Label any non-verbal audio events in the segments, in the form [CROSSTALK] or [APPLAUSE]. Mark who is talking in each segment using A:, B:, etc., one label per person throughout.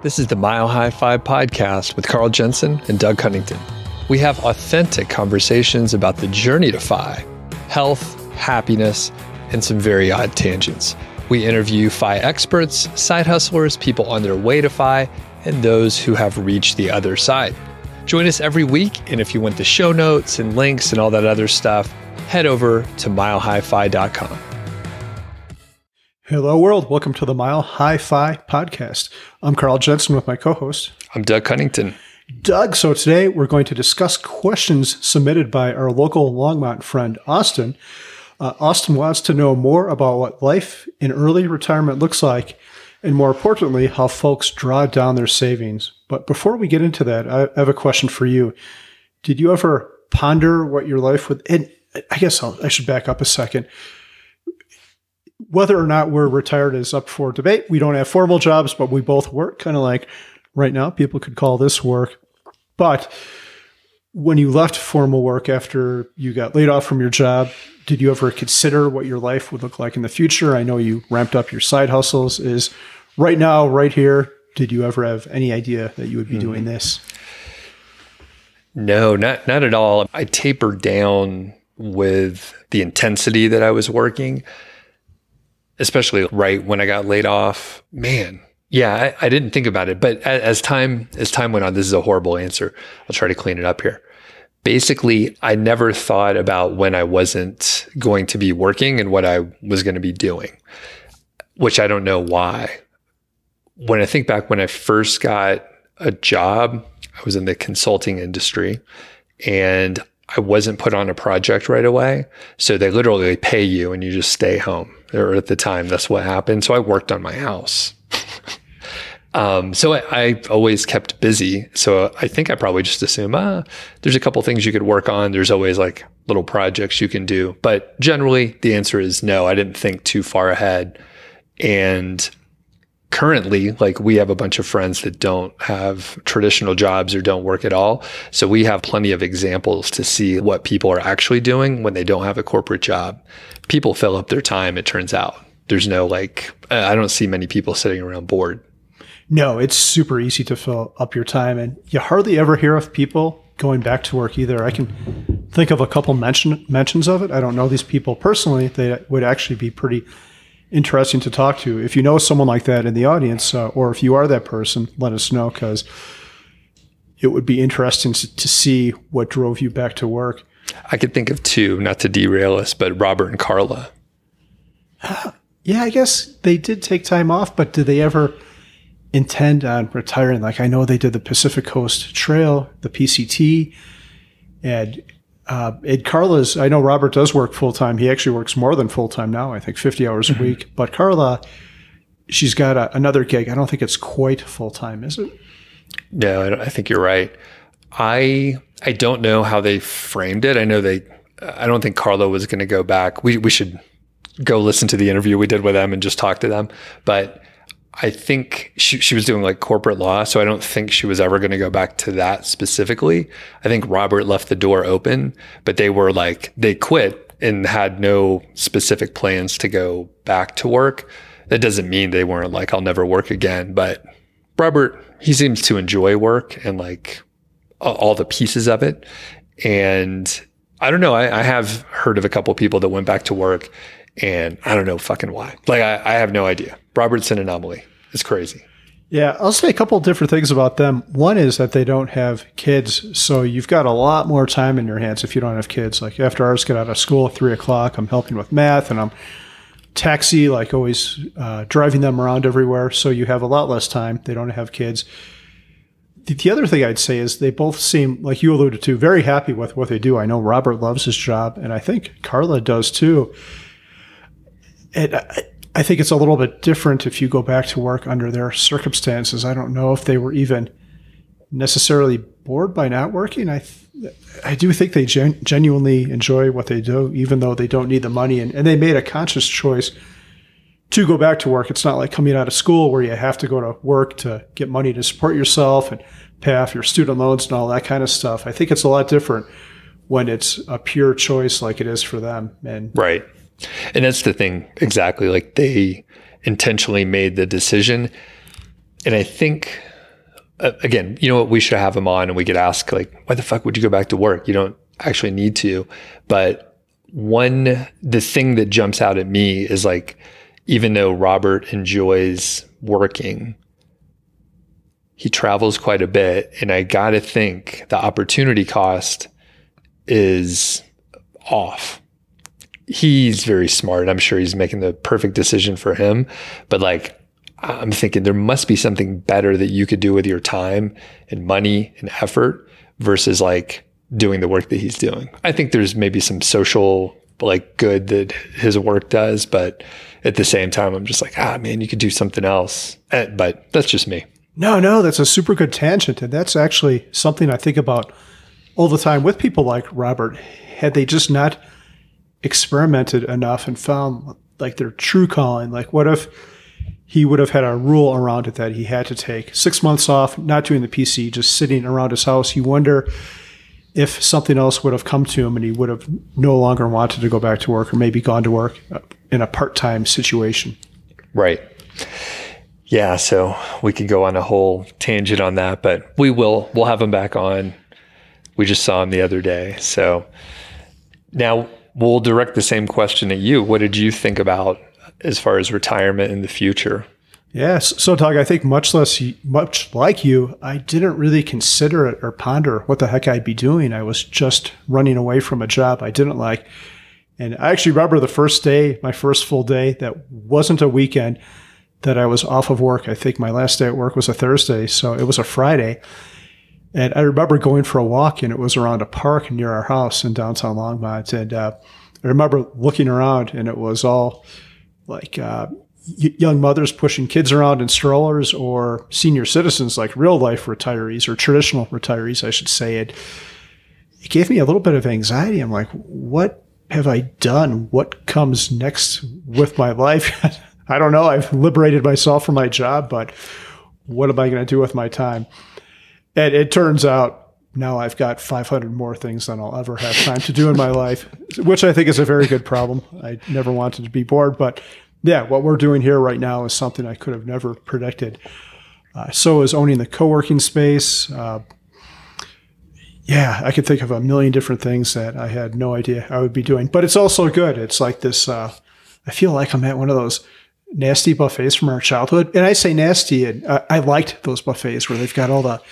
A: This is the Mile High FI podcast with Carl Jensen and Doug Cunnington. We have authentic conversations about the journey to FI, health, happiness, and some very odd tangents. We interview FI experts, side hustlers, people on their way to FI, and those who have reached the other side. Join us every week, and if you want the show notes and links and all that other stuff, head over to milehighfi.com.
B: Hello, world. Welcome to the Mile High FI podcast. I'm Carl Jensen with my co host,
A: I'm Doug Cunnington.
B: Doug. So today we're going to discuss questions submitted by our local Longmont friend, Austin. Uh, Austin wants to know more about what life in early retirement looks like, and more importantly, how folks draw down their savings. But before we get into that, I have a question for you. Did you ever ponder what your life would? And I guess I'll, I should back up a second whether or not we're retired is up for debate. We don't have formal jobs, but we both work kind of like right now. People could call this work. But when you left formal work after you got laid off from your job, did you ever consider what your life would look like in the future? I know you ramped up your side hustles. Is right now, right here, did you ever have any idea that you would be mm doing this?
A: No, not not at all. I tapered down with the intensity that I was working especially right when I got laid off. Man, yeah, I, I didn't think about it. But as, as time as time went on, this is a horrible answer. I'll try to clean it up here. Basically, I never thought about when I wasn't going to be working and what I was going to be doing, which I don't know why. When I think back when I first got a job, I was in the consulting industry and I wasn't put on a project right away. So they literally pay you and you just stay home. Or at the time, that's what happened. So I worked on my house. um, so I, I, always kept busy. So I think I probably just assume, ah, there's a couple things you could work on. There's always like little projects you can do. But generally, the answer is no. I didn't think too far ahead. And currently like we have a bunch of friends that don't have traditional jobs or don't work at all. So we have plenty of examples to see what people are actually doing when they don't have a corporate job. People fill up their time it turns out. There's no like i don't see many people sitting around bored.
B: No it's super easy to fill up your time and you hardly ever hear of people going back to work either. I can think of a couple mention, mentions of it. I don't know these people personally. They would actually be pretty interesting to talk to. If you know someone like that in the audience, uh, or if you are that person, let us know because it would be interesting to, see what drove you back to work.
A: I could think of two, not to derail us, but Robert and Carla. [GASPS]
B: Yeah, I guess they did take time off, but did they ever intend on retiring? Like I know they did the Pacific Coast Trail, the PCT, and uh, Ed Carla's, I know Robert does work full time. He actually works more than full time now, I think 50 hours mm-hmm. a week. But Carla, she's got a, another gig. I don't think it's quite full time, is it?
A: No, I, I, think you're right. I I don't know how they framed it. I know they. I don't think Carla was going to go back. We we should go listen to the interview we did with them and just talk to them. But I think she, she was doing like corporate law. So I don't think she was ever going to go back to that specifically. I think Robert left the door open, but they were like, they quit and had no specific plans to go back to work. That doesn't mean they weren't like, I'll never work again. But Robert, he seems to enjoy work and like all the pieces of it. And I don't know. I, I have heard of a couple people that went back to work and I don't know fucking why. Like I, I have no idea. Robertson anomaly. It's crazy.
B: Yeah, I'll say a couple different things about them. One is that they don't have kids, so you've got a lot more time in your hands if you don't have kids. Like after ours get out of school at three o'clock, I'm helping with math, and I'm taxi, like always uh, driving them around everywhere. So you have a lot less time. They don't have kids. The, the other thing I'd say is they both seem, like you alluded to, very happy with what they do. I know Robert loves his job, and I think Carla does too. And I, I think it's a little bit different if you go back to work under their circumstances. I don't know if they were even necessarily bored by not working. I th- I do think they gen- genuinely enjoy what they do, even though they don't need the money, and, and they made a conscious choice to go back to work. It's not like coming out of school where you have to go to work to get money to support yourself and pay off your student loans and all that kind of stuff. I think it's a lot different when it's a pure choice like it is for them. And
A: right. And that's the thing exactly. Like they intentionally made the decision. And I think uh, again, you know what? We should have him on and we could ask, like, why the fuck would you go back to work? You don't actually need to. But one, the thing that jumps out at me is like, even though Robert enjoys working, he travels quite a bit. And I got to think the opportunity cost is off. He's very smart. I'm sure he's making the perfect decision for him. But like, I'm thinking there must be something better that you could do with your time and money and effort versus like doing the work that he's doing. I think there's maybe some social like good that his work does, but at the same time, I'm just like, ah, man, you could do something else. Eh, but that's just me.
B: No, no, that's a super good tangent. And that's actually something I think about all the time with people like Robert. Had they just not experimented enough and found like their true calling, like what if he would have had a rule around it that he had to take six months off, not doing the PC, just sitting around his house. You wonder if something else would have come to him and he would have no longer wanted to go back to work or maybe gone to work uh, in a part time situation.
A: Right. Yeah. So we could go on a whole tangent on that, but we will. We'll have him back on. We just saw him the other day. So now we'll direct the same question at you. What did you think about as far as retirement in the future?
B: Yes. So, Doug, I think much less, much like you, I didn't really consider it or ponder what the heck I'd be doing. I was just running away from a job I didn't like. And I actually remember the first day, my first full day that wasn't a weekend that I was off of work. I think my last day at work was a Thursday. So it was a Friday. And I remember going for a walk and it was around a park near our house in downtown Longmont. And uh, I remember looking around and it was all like uh, young mothers pushing kids around in strollers or senior citizens like real life retirees or traditional retirees, I should say. It, it gave me a little bit of anxiety. I'm like, what have I done? What comes next with my life? [LAUGHS] I don't know. I've liberated myself from my job, but what am I going to do with my time? And it turns out now I've got 500 more things than I'll ever have time to do in my life, which I think is a very good problem. I never wanted to be bored, but yeah, what we're doing here right now is something I could have never predicted. Uh, so is owning the co-working space. Uh, yeah, I could think of a million different things that I had no idea I would be doing. But it's also good. It's like this. Uh, I feel like I'm at one of those nasty buffets from our childhood, and I say nasty, and I, I liked those buffets where they've got all the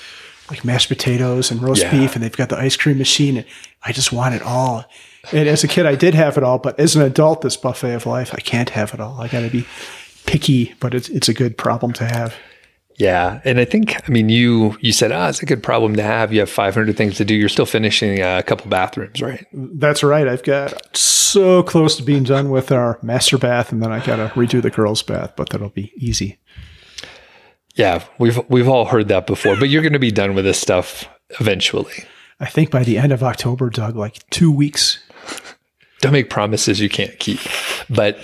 B: like mashed potatoes and roast yeah. beef, and they've got the ice cream machine. And I just want it all. And as a kid, I did have it all, but as an adult, this buffet of life, I can't have it all. I got to be picky, but it's it's a good problem to have.
A: Yeah, and I think I mean you you said ah oh, it's a good problem to have. You have 500 things to do. You're still finishing a couple bathrooms, right?
B: That's right. I've got so close to being done with our master bath, and then I got to redo the girls' bath, but that'll be easy.
A: Yeah, we've we've all heard that before, but you're going to be done with this stuff eventually.
B: I think by the end of October, Doug, like two weeks
A: don't make promises you can't keep. But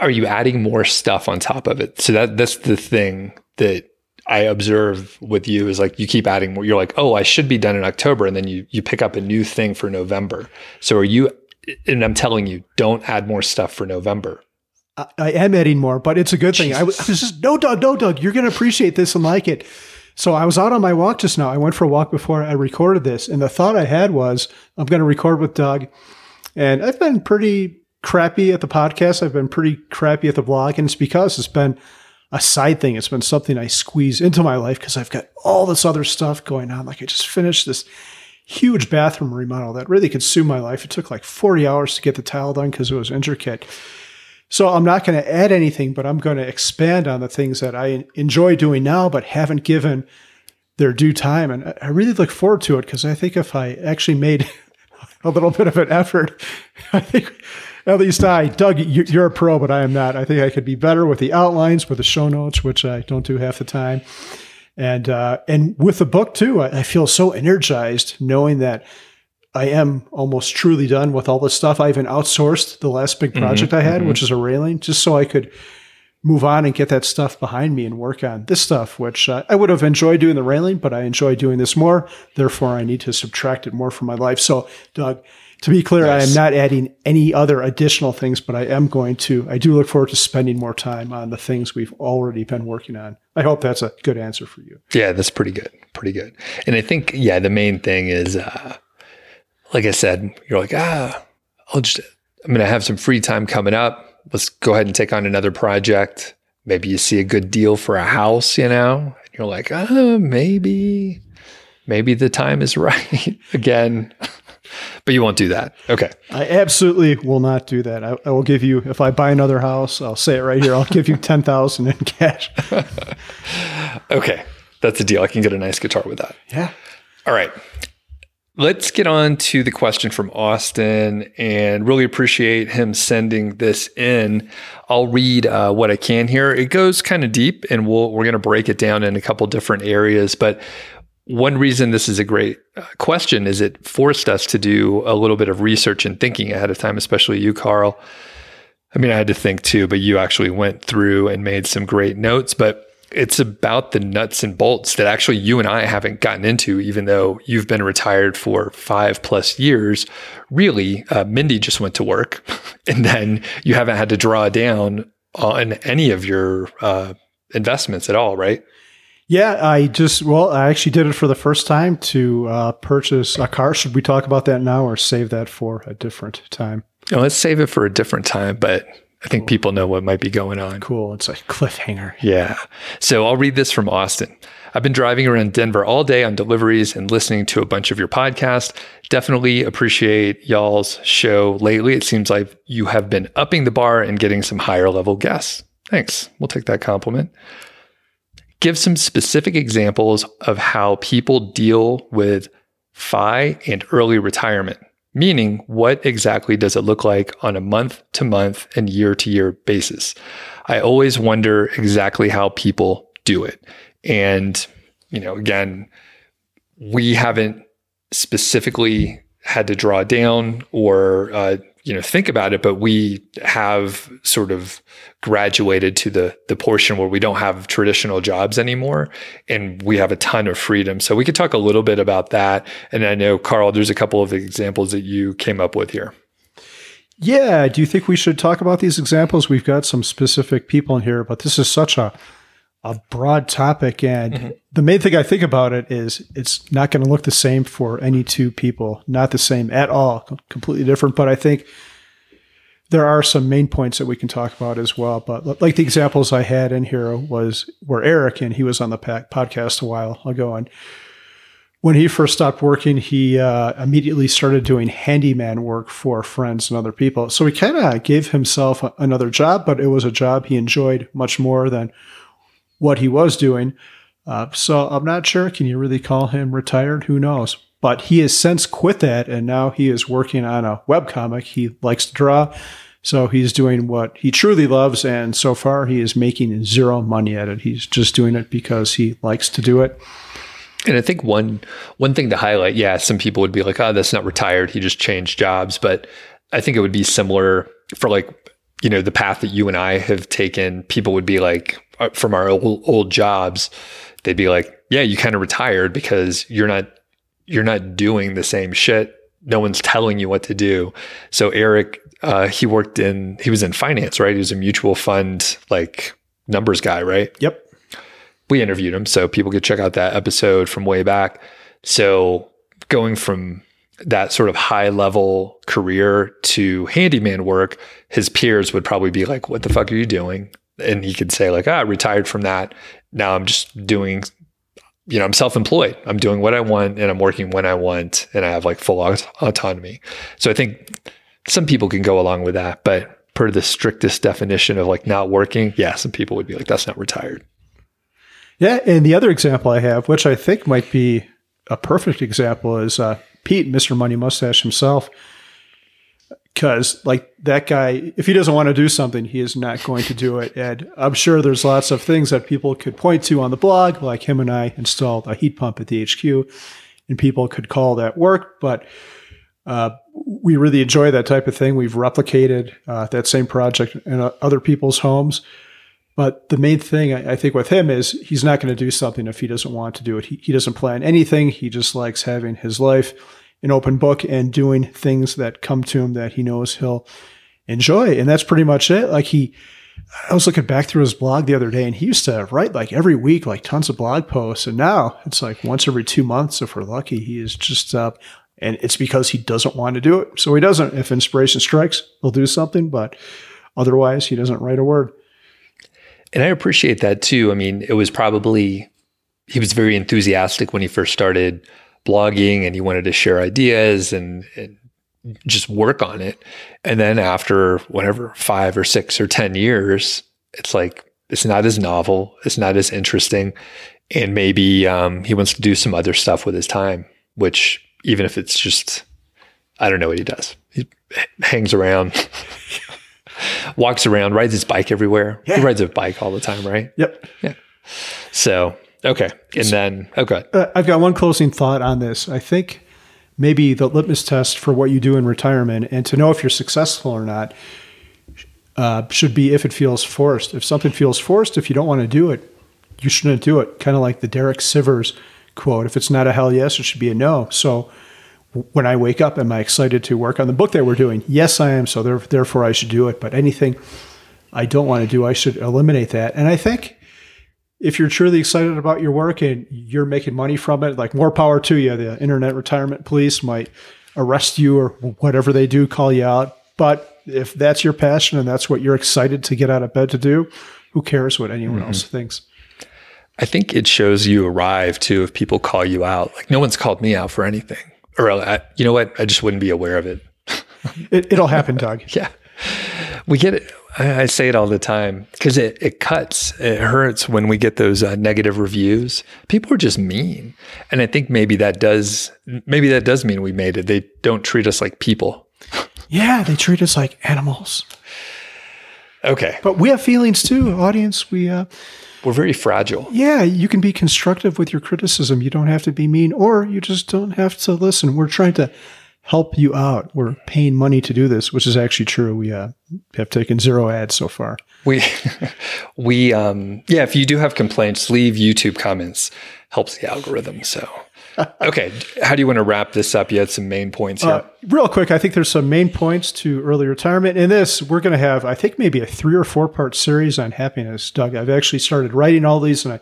A: are you adding more stuff on top of it? So that that's the thing that I observe with you is like you keep adding more. You're like, oh, I should be done in October, and then you you pick up a new thing for November. So are you? And I'm telling you, don't add more stuff for November.
B: I, I am editing more, but it's a good thing. I was, I was just no, Doug, no, Doug. You're going to appreciate this and like it. So I was out on my walk just now. I went for a walk before I recorded this, and the thought I had was, I'm going to record with Doug and I've been pretty crappy at the podcast. I've been pretty crappy at the blog. And it's because it's been a side thing. It's been something I squeeze into my life because I've got all this other stuff going on. Like I just finished this huge bathroom remodel that really consumed my life. It took like 40 hours to get the tile done because it was intricate. So I'm not going to add anything, but I'm going to expand on the things that I enjoy doing now, but haven't given their due time. And I really look forward to it because I think if I actually made [LAUGHS] a little bit of an effort. [LAUGHS] I think at least I, Doug, you're a pro, but I am not. I think I could be better with the outlines, with the show notes, which I don't do half the time, and uh, and with the book too. I, I feel so energized knowing that I am almost truly done with all the stuff. I even outsourced the last big mm-hmm, project mm-hmm, I had, mm-hmm. which is a railing, just so I could move on and get that stuff behind me and work on this stuff, which uh, I would have enjoyed doing the railing, but I enjoy doing this more. Therefore, I need to subtract it more from my life. So, Doug, To be clear, I am not adding any other additional things, but I am going to. I do look forward to spending more time on the things we've already been working on. I hope that's a good answer for you.
A: Yeah, that's pretty good. Pretty good. And I think, yeah, the main thing is, uh, like I said, you're like, ah, I'll just, I'm going to have some free time coming up. Let's go ahead and take on another project. Maybe you see a good deal for a house, you know, and you're like, ah, maybe, maybe the time is [LAUGHS] right again. but you won't do that. Okay.
B: I absolutely will not do that. I, I will give you if I buy another house. I'll say it right here. I'll give you [LAUGHS] ten thousand in cash.
A: Okay. That's a deal. I can get a nice guitar with that.
B: Yeah.
A: All right. Let's get on to the question from Austin and really appreciate him sending this in. I'll read uh, what I can here. It goes kind of deep and we'll, we're going to break it down in a couple different areas. But one reason this is a great uh, question is it forced us to do a little bit of research and thinking ahead of time, especially you, Carl. I mean, I had to think too, but you actually went through and made some great notes. But it's about the nuts and bolts that actually you and I haven't gotten into, even though you've been retired for five plus years. Really, uh, Mindy just went to work, [LAUGHS] and then you haven't had to draw down on any of your uh, investments at all, right?
B: Yeah, I just well, I actually did it for the first time to uh, purchase a car. Should we talk about that now or save that for a different time?
A: Let's save it for a different time, but I think people know what might be going on.
B: Cool. It's a cliffhanger.
A: Yeah. So I'll read this from Austin. I've been driving around Denver all day on deliveries and listening to a bunch of your podcast. Definitely appreciate y'all's show lately. It seems like you have been upping the bar and getting some higher level guests. Thanks. We'll take that compliment. Give some specific examples of how people deal with FI and early retirement. Meaning, what exactly does it look like on a month to month and year to year basis? I always wonder exactly how people do it. And, you know, again, we haven't specifically had to draw down or, uh, you know, think about it, but we have sort of graduated to the the portion where we don't have traditional jobs anymore, and we have a ton of freedom. So we could talk a little bit about that. And I know, Carl, there's a couple of examples that you came up with here.
B: Yeah. Do you think we should talk about these examples? We've got some specific people in here, but this is such a a broad topic, and the main thing I think about it is it's not going to look the same for any two people, not the same at all, completely different. But I think there are some main points that we can talk about as well. But like the examples I had in here was where Arik, and he was on the podcast a while ago, and when he first stopped working, he uh, immediately started doing handyman work for friends and other people. So he kind of gave himself another job, but it was a job he enjoyed much more than what he was doing. Uh, so I'm not sure. Can you really call him retired? Who knows? But he has since quit that, and now he is working on a webcomic. He likes to draw. So he's doing what he truly loves, and so far he is making zero money at it. He's just doing it because he likes to do it.
A: And I think one one thing to highlight, yeah, some people would be like, "Oh, that's not retired. He just changed jobs." But I think it would be similar for like, you know, the path that you and I have taken. People would be like, uh, from our old, old jobs, they'd be like, "Yeah, you kind of retired because you're not you're not doing the same shit. No one's telling you what to do." So Arik, uh, he worked in he was in finance, right? He was a mutual fund like numbers guy, right?
B: Yep.
A: we interviewed him so people could check out that episode from way back so going from that sort of high level career to handyman work his peers would probably be like what the fuck are you doing? And he could say like ah I retired from that. Now i'm just doing you know i'm self-employed. I'm doing what i want and i'm working when i want and i have like full aut- autonomy. So i think some people can go along with that but per the strictest definition of like not working yeah some people would be like that's not retired.
B: Yeah, and the other example I have, which I think might be a perfect example, is uh, Pete, Mr. Money Mustache himself. Because, like, that guy, if he doesn't want to do something, he is not going to do it. And I'm sure there's lots of things that people could point to on the blog, like him and I installed a heat pump at the HQ, and people could call that work. But uh, we really enjoy that type of thing. We've replicated uh, that same project in uh, other people's homes. But the main thing I I think with him is he's not going to do something if he doesn't want to do it. He, he doesn't plan anything. He just likes having his life. an open book and doing things that come to him that he knows he'll enjoy. And that's pretty much it. Like he, I was looking back through his blog the other day and he used to write like every week, like tons of blog posts. And now it's like once every two months, if we're lucky, he is just up. And it's because he doesn't want to do it. So he doesn't. If inspiration strikes, he'll do something, but otherwise, he doesn't write a word.
A: And I appreciate that too. I mean, it was probably, he was very enthusiastic when he first started blogging and he wanted to share ideas and, and just work on it. And then after whatever, five or six or 10 years, it's like, it's not as novel, it's not as interesting. And maybe um, he wants to do some other stuff with his time, which even if it's just, I don't know what he does. He hangs around, [LAUGHS] walks around, rides his bike everywhere. Yeah. He rides a bike all the time, right?
B: Yep.
A: Yeah. So, okay. And then, okay.
B: Uh, I've got one closing thought on this. I think maybe the litmus test for what you do in retirement and to know if you're successful or not uh, should be if it feels forced. If something feels forced, if you don't want to do it, you shouldn't do it. Kind of like the Derek Sivers quote if it's not a hell yes, it should be a no. So when I wake up, am I excited to work on the book that we're doing? Yes, I am. So therefore, I should do it. But anything I don't want to do, I should eliminate that. And I think if you're truly excited about your work and you're making money from it, like more power to you. The Internet Retirement Police might arrest you or whatever they do, call you out. But if that's your passion and that's what you're excited to get out of bed to do, who cares what anyone mm-hmm. else thinks?
A: I think it shows you arrive too if people call you out. Like no one's called me out for anything, or I, you know what? I just wouldn't be aware of it.
B: it it'll happen, Doug. [LAUGHS]
A: yeah, we get it. I say it all the time because it, it cuts. It hurts when we get those uh, negative reviews. People are just mean. And I think maybe that does, maybe that does mean we made it. They don't treat us like people.
B: Yeah, they treat us like animals.
A: Okay.
B: But we have feelings too, audience. We, uh,
A: we're very fragile.
B: Yeah, you can be constructive with your criticism. You don't have to be mean, or you just don't have to listen. We're trying to help you out. We're paying money to do this, which is actually true. We uh, have taken zero ads so far.
A: We, [LAUGHS] we, um, yeah. If you do have complaints, leave YouTube comments. Helps the algorithm. So, [LAUGHS] okay. How do you want to wrap this up? You had some main points here. Uh,
B: real quick, I think there's some main points to early retirement. In this, we're going to have, I think, maybe a three or four part series on happiness. Doug, I've actually started writing all these, and I.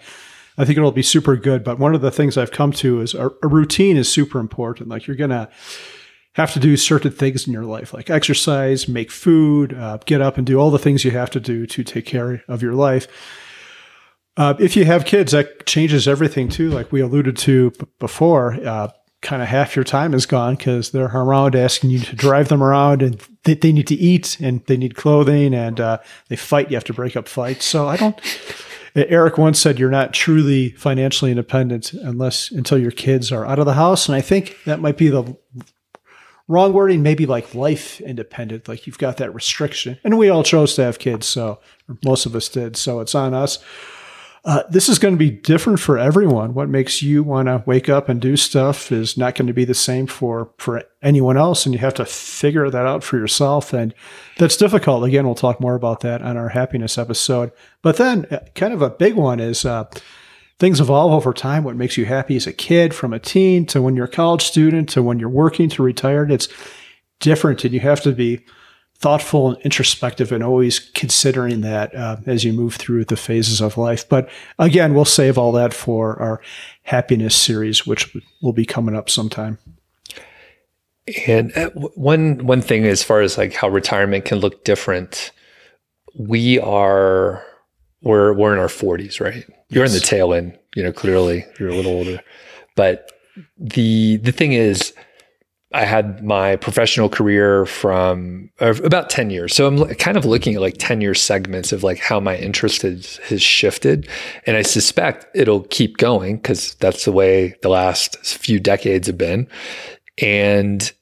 B: I think it'll be super good. But one of the things I've come to is a, a routine is super important. Like you're going to, have to do certain things in your life, like exercise, make food, uh, get up and do all the things you have to do to take care of your life. Uh, if you have kids, that changes everything too. Like we alluded to b- before, uh, kind of half your time is gone because they're around asking you to drive them around and they, they need to eat and they need clothing and uh, they fight. You have to break up fights. So I don't. Eric once said you're not truly financially independent unless until your kids are out of the house, and I think that might be the wrong wording, maybe like life independent, like you've got that restriction. And we all chose to have kids, so most of us did. So it's on us. Uh, this is going to be different for everyone. What makes you want to wake up and do stuff is not going to be the same for for anyone else, and you have to figure that out for yourself. And that's difficult. Again, we'll talk more about that on our happiness episode. But then, uh, kind of a big one is uh, things evolve over time. What makes you happy as a kid, from a teen to when you're a college student to when you're working to retired, it's different. And you have to be thoughtful and introspective and always considering that uh, as you move through the phases of life. But again, we'll save all that for our happiness series, which will be coming up sometime.
A: And uh, one one thing as far as like how retirement can look different, we are we're we're in our 40s, right? You're in the tail end, you know, clearly you're a little older. But the the thing is I had my professional career from uh, about 10 years. So I'm kind of looking at like 10 year segments of like how my interest has, has shifted. And I suspect it'll keep going because that's the way the last few decades have been. And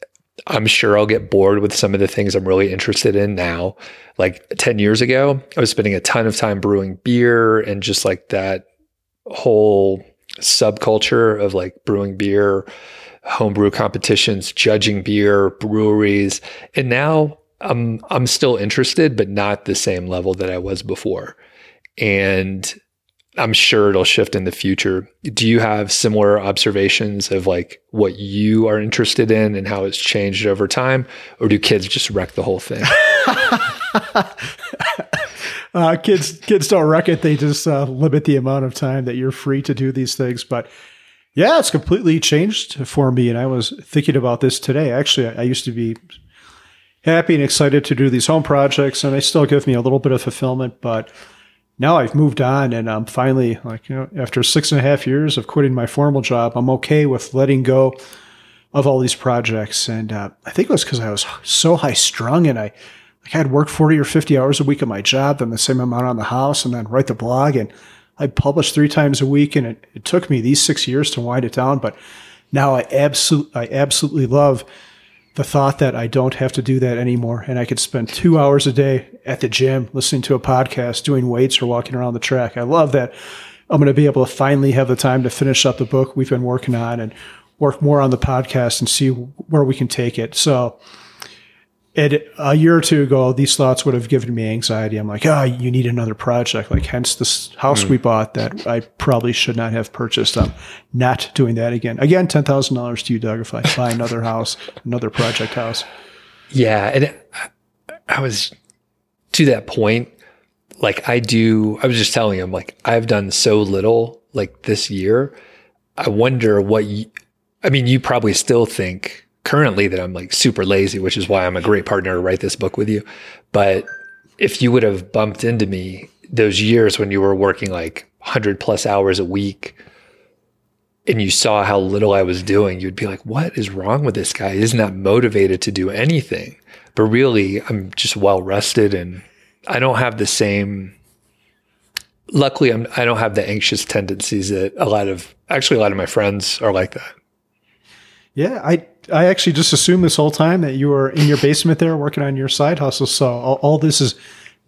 A: I'm sure I'll get bored with some of the things I'm really interested in now like 10 years ago, I was spending a ton of time brewing beer and just like that whole subculture of like brewing beer, homebrew competitions, judging beer, breweries. And now I'm I'm still interested, but not the same level that I was before. And I'm sure it'll shift in the future. Do you have similar observations of like what you are interested in and how it's changed over time? Or do kids just wreck the whole thing? [LAUGHS]
B: uh, kids kids don't wreck it. They just uh, limit the amount of time that you're free to do these things. But yeah, it's completely changed for me. And I was thinking about this today. Actually, I, used to be happy and excited to do these home projects, and they still give me a little bit of fulfillment. But now I've moved on, and I'm finally like, you know, after six and a half years of quitting my formal job, I'm okay with letting go of all these projects. And uh, I think it was because I was so high strung, and I like I had worked 40 or 50 hours a week at my job, then the same amount on the house, and then write the blog. And I published three times a week, and it, it took me these six years to wind it down. But now I absolutely, I absolutely love the thought that I don't have to do that anymore, and I could spend two hours a day at the gym listening to a podcast, doing weights, or walking around the track. I love that. I'm going to be able to finally have the time to finish up the book we've been working on and work more on the podcast and see where we can take it. So it, a year or two ago, these thoughts would have given me anxiety. I'm like, oh, you need another project. Like, hence this house mm. we bought that I probably should not have purchased. I'm not doing that again. Again, $10,000 to you, Doug, if I buy another house, another project house.
A: Yeah. And I was to that point. Like, I do, I was just telling him, like, I've done so little like this year. I wonder what you, I mean, you probably still think currently that I'm like super lazy, which is why I'm a great partner to write this book with you. But if you would have bumped into me those years when you were working like 100 plus hours a week and you saw how little I was doing, you'd be like, what is wrong with this guy? He's not that motivated to do anything. But really, I'm just well rested and I don't have the same. Luckily, I'm, I don't have the anxious tendencies that a lot of, actually, a lot of my friends are like that.
B: Yeah, I I actually just assumed this whole time that you were in your basement there working on your side hustle. So all, all, this is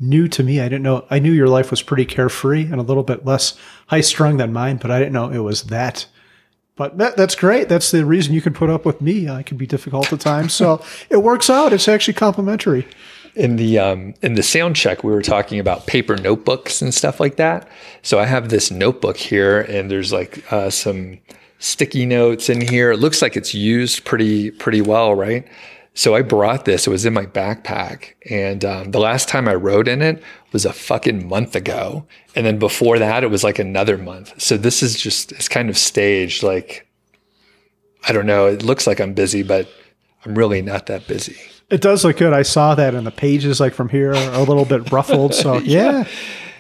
B: new to me. I didn't know. I knew your life was pretty carefree and a little bit less high strung than mine, but I didn't know it was that. But that, that's great. That's the reason you can put up with me. I can be difficult at times, so it works out. It's actually complimentary.
A: In the um, in the sound check, we were talking about paper notebooks and stuff like that. So I have this notebook here, and there's like uh, some sticky notes in here. It looks like it's used pretty pretty well, right? So I brought this. It was in my backpack, and um, the last time I wrote in it was a fucking month ago, and then before that, it was like another month. So this is just it's kind of staged. Like I don't know. It looks like I'm busy, but I'm really not that busy.
B: It does look good. I saw that, and the pages like from here are a little bit ruffled. So [LAUGHS] yeah. yeah.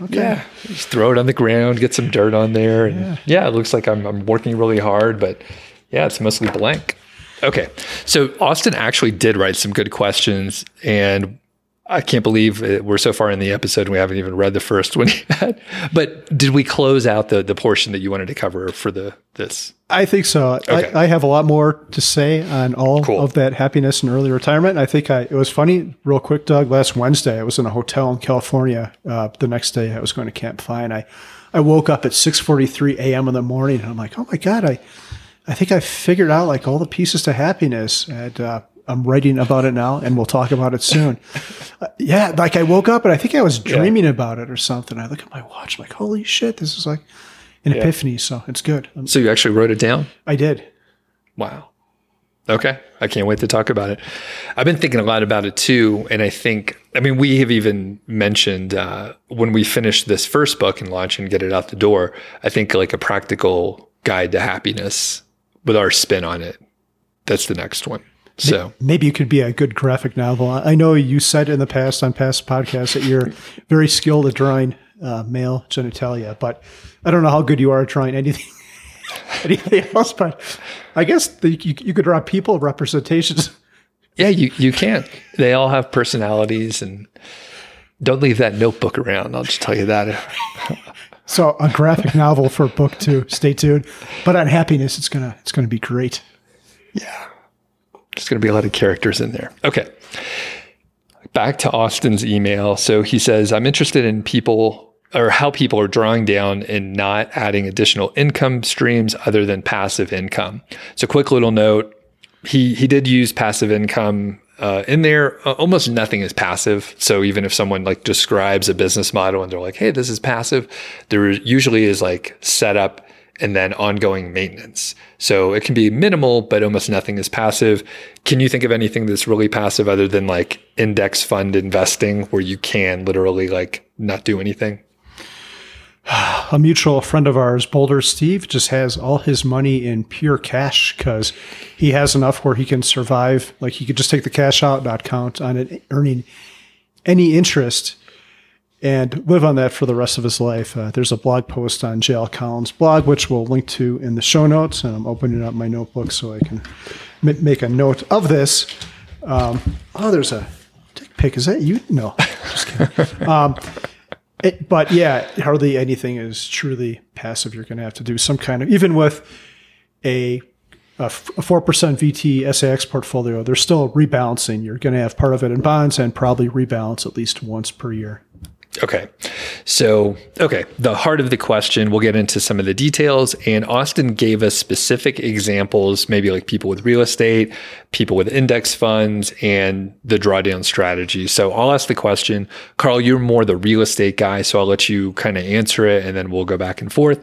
A: Okay. Yeah. Just throw it on the ground, get some dirt on there. And yeah, yeah it looks like I'm, I'm working really hard, but yeah, it's mostly blank. Okay. So Austin actually did write some good questions. And I can't believe we're so far in the episode and we haven't even read the first one [LAUGHS] yet. But did we close out the the portion that you wanted to cover for the this?
B: I think so. Okay. I, I, have a lot more to say on all cool. of that happiness and early retirement. I think I, it was funny, real quick, Doug. Last Wednesday, I was in a hotel in California. Uh, the next day, I was going to Camp and I I woke up at six forty three a.m. in the morning, and I'm like, oh my god, I I think I figured out like all the pieces to happiness. And uh, I'm writing about it now, and we'll talk about it soon. uh, yeah, like I woke up and I think I was dreaming yeah. about it or something. I look at my watch, I'm like, holy shit, this is like an yeah. epiphany. So it's good.
A: Um, so you actually wrote it down?
B: I did.
A: Wow. Okay. I can't wait to talk about it. I've been thinking a lot about it too. And I think, I mean, we have even mentioned uh, when we finish this first book and launch and get it out the door, I think like a practical guide to happiness with our spin on it. That's the next one. So
B: maybe it could be a good graphic novel. I know you said in the past on past podcasts that you're very skilled at drawing uh, male genitalia, but I don't know how good you are at drawing anything. [LAUGHS] anything else, but I guess the, you, you could draw people representations.
A: Yeah, you, you can. They all have personalities and don't leave that notebook around. I'll just tell you that. [LAUGHS]
B: so a graphic novel for book two. Stay tuned. But on happiness, it's gonna it's gonna be great.
A: Yeah. There's going to be a lot of characters in there. Okay. Back to Austin's email. So he says, I'm interested in people or how people are drawing down and not adding additional income streams other than passive income. So quick little note, he he did use passive income uh, in there, uh, almost nothing is passive. So even if someone like describes a business model and they're like, "Hey, this is passive," there usually is like setup and then ongoing maintenance. So it can be minimal, but almost nothing is passive. Can you think of anything that's really passive other than like index fund investing, where you can literally like not do anything? [SIGHS]
B: a mutual friend of ours, Boulder Steve, just has all his money in pure cash because he has enough where he can survive. Like he could just take the cash out, not count on it earning any interest, and live on that for the rest of his life. Uh, there's a blog post on JL Collins' blog, which we'll link to in the show notes. And I'm opening up my notebook so I can m- make a note of this. Um, oh, there's a dick pic. Is that you? No, [LAUGHS] just kidding. Um, it, but yeah, hardly anything is truly passive. You're going to have to do some kind of, even with a a 4% VTSAX portfolio, they're still rebalancing. You're going to have part of it in bonds and probably rebalance at least once per year.
A: Okay. So, okay, the heart of the question, we'll get into some of the details. And Austin gave us specific examples, maybe like people with real estate, people with index funds, and the drawdown strategy. So, I'll ask the question. Carl, you're more the real estate guy. So, I'll let you kind of answer it and then we'll go back and forth.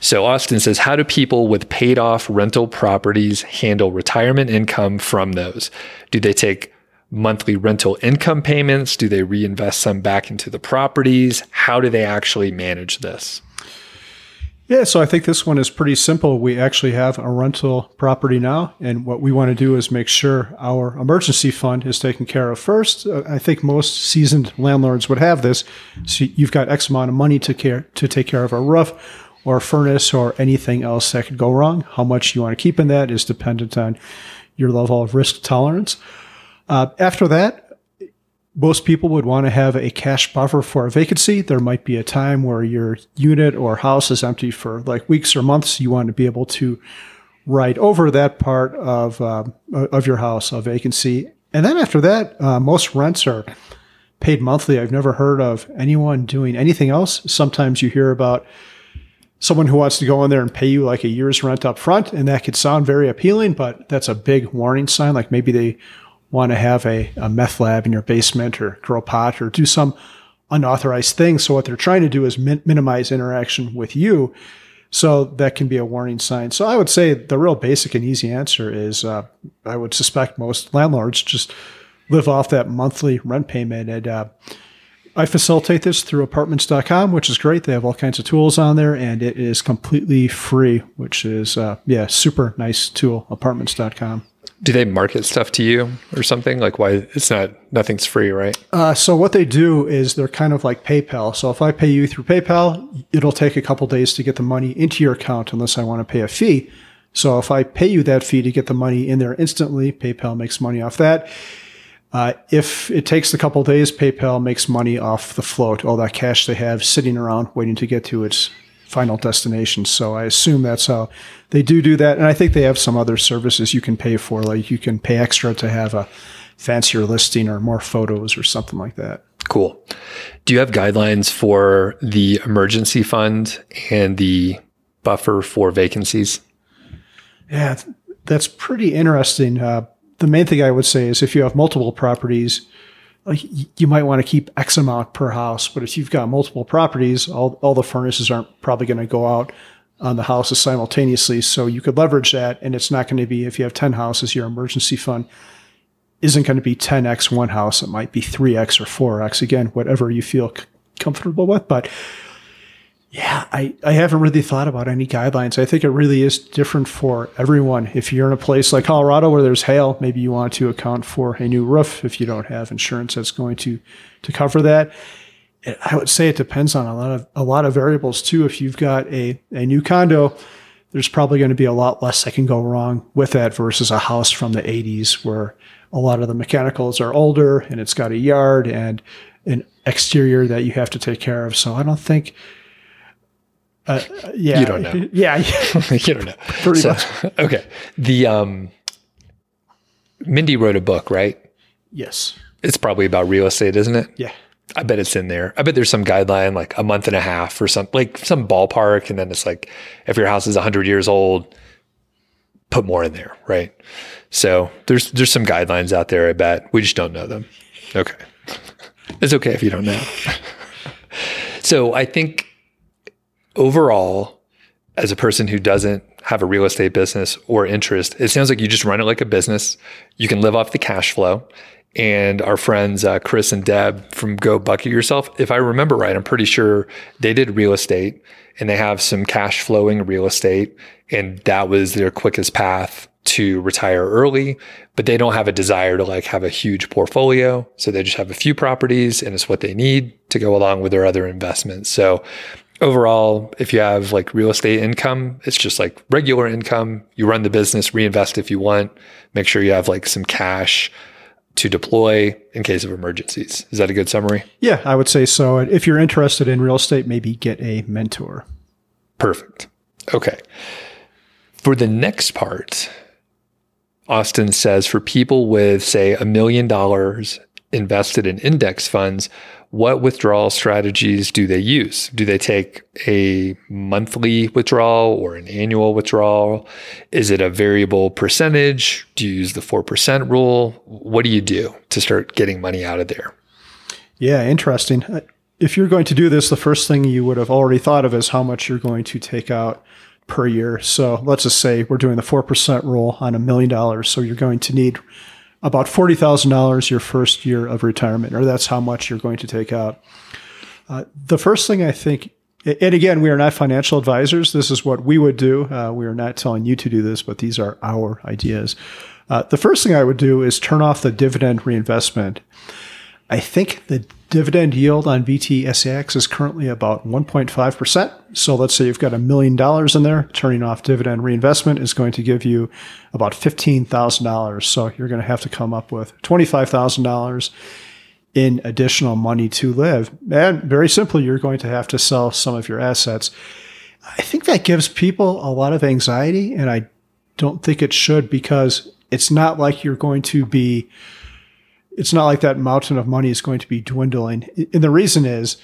A: So, Austin says, How do people with paid off rental properties handle retirement income from those? Do they take monthly rental income payments? Do they reinvest some back into the properties? How do they actually manage this?
B: Yeah, so I think this one is pretty simple. We actually have a rental property now, and what we want to do is make sure our emergency fund is taken care of first. Uh, I think most seasoned landlords would have this. So you've got X amount of money to care to take care of a roof or a furnace or anything else that could go wrong. How much you want to keep in that is dependent on your level of risk tolerance. Uh, after that, most people would want to have a cash buffer for a vacancy. There might be a time where your unit or house is empty for like weeks or months. You want to be able to write over that part of uh, of your house, a vacancy. And then after that, uh, most rents are paid monthly. I've never heard of anyone doing anything else. Sometimes you hear about someone who wants to go in there and pay you like a year's rent up front, and that could sound very appealing, but that's a big warning sign. Like maybe they want to have a, a meth lab in your basement or grow pot or do some unauthorized thing. So what they're trying to do is min- minimize interaction with you. So that can be a warning sign. So I would say the real basic and easy answer is uh, I would suspect most landlords just live off that monthly rent payment. And uh, I facilitate this through apartments.com, which is great. They have all kinds of tools on there and it is completely free, which is, uh, yeah, super nice tool, apartments.com
A: do they market stuff to you or something? Like why it's not nothing's free, right?
B: Uh, so what they do is they're kind of like PayPal. So if I pay you through PayPal, it'll take a couple days to get the money into your account unless I want to pay a fee. So if I pay you that fee to get the money in there instantly, PayPal makes money off that. Uh, if it takes a couple days, PayPal makes money off the float, all that cash they have sitting around waiting to get to its final destination. So I assume that's how they do do that. And I think they have some other services you can pay for, like you can pay extra to have a fancier listing or more photos or something like that.
A: Cool. Do you have guidelines for the emergency fund and the buffer for vacancies?
B: Yeah, that's pretty interesting. Uh, the main thing I would say is if you have multiple properties, you might want to keep X amount per house, but if you've got multiple properties, all, all the furnaces aren't probably going to go out on the houses simultaneously. So you could leverage that. And it's not going to be, if you have 10 houses, your emergency fund isn't going to be 10x one house. It might be 3x or 4x. Again, whatever you feel c- comfortable with. But yeah, I, I haven't really thought about any guidelines. I think it really is different for everyone. If you're in a place like Colorado where there's hail, maybe you want to account for a new roof if you don't have insurance that's going to, to cover that. I would say it depends on a lot of a lot of variables too. If you've got a, a new condo, there's probably going to be a lot less that can go wrong with that versus a house from the 80s where a lot of the mechanicals are older and it's got a yard and an exterior that you have to take care of. So I don't think uh, yeah.
A: You don't know. [LAUGHS]
B: Yeah. [LAUGHS]
A: you don't know. [LAUGHS] Pretty so, much. Okay. The um, Mindy wrote a book, right?
B: Yes.
A: It's probably about real estate, isn't it?
B: Yeah.
A: I bet it's in there. I bet there's some guideline, like a month and a half or some, like some ballpark. And then it's like, if your house is 100 years old, put more in there, right? So there's there's some guidelines out there. I bet we just don't know them. Okay, it's okay if you don't know. so I think overall, as a person who doesn't have a real estate business or interest, it sounds like you just run it like a business. You can live off the cash flow. And our friends uh, Chris and Deb from Go Bucket Yourself, if I remember right, I'm pretty sure they did real estate and they have some cash flowing real estate, and that was their quickest path to retire early, but they don't have a desire to like have a huge portfolio. So they just have a few properties and it's what they need to go along with their other investments. So overall, if you have like real estate income, it's just like regular income. You run the business, reinvest if you want, make sure you have like some cash to deploy in case of emergencies. Is that a good summary?
B: Yeah, I would say so. If you're interested in real estate, maybe get a mentor.
A: Perfect. Okay. For the next part, Austin says for people with, say, a million dollars invested in index funds, what withdrawal strategies do they use? Do they take a monthly withdrawal or an annual withdrawal? Is it a variable percentage? Do you use the 4% rule? What do you do to start getting money out of there?
B: Yeah, interesting. Uh, if you're going to do this, the first thing you would have already thought of is how much you're going to take out per year. So let's just say we're doing the 4% rule on a million dollars. So you're going to need about $40,000 your first year of retirement, or that's how much you're going to take out. Uh, the first thing I think, and again, we are not financial advisors. This is what we would do. Uh, we are not telling you to do this, but these are our ideas. Uh, the first thing I would do is turn off the dividend reinvestment. I think the dividend yield on VTSAX is currently about 1.5%. So let's say you've got a million dollars in there, turning off dividend reinvestment is going to give you about $15,000. So you're going to have to come up with $25,000 in additional money to live. And very simply, you're going to have to sell some of your assets. I think that gives people a lot of anxiety, and I don't think it should because it's not like you're going to be it's not like that mountain of money is going to be dwindling. And the reason is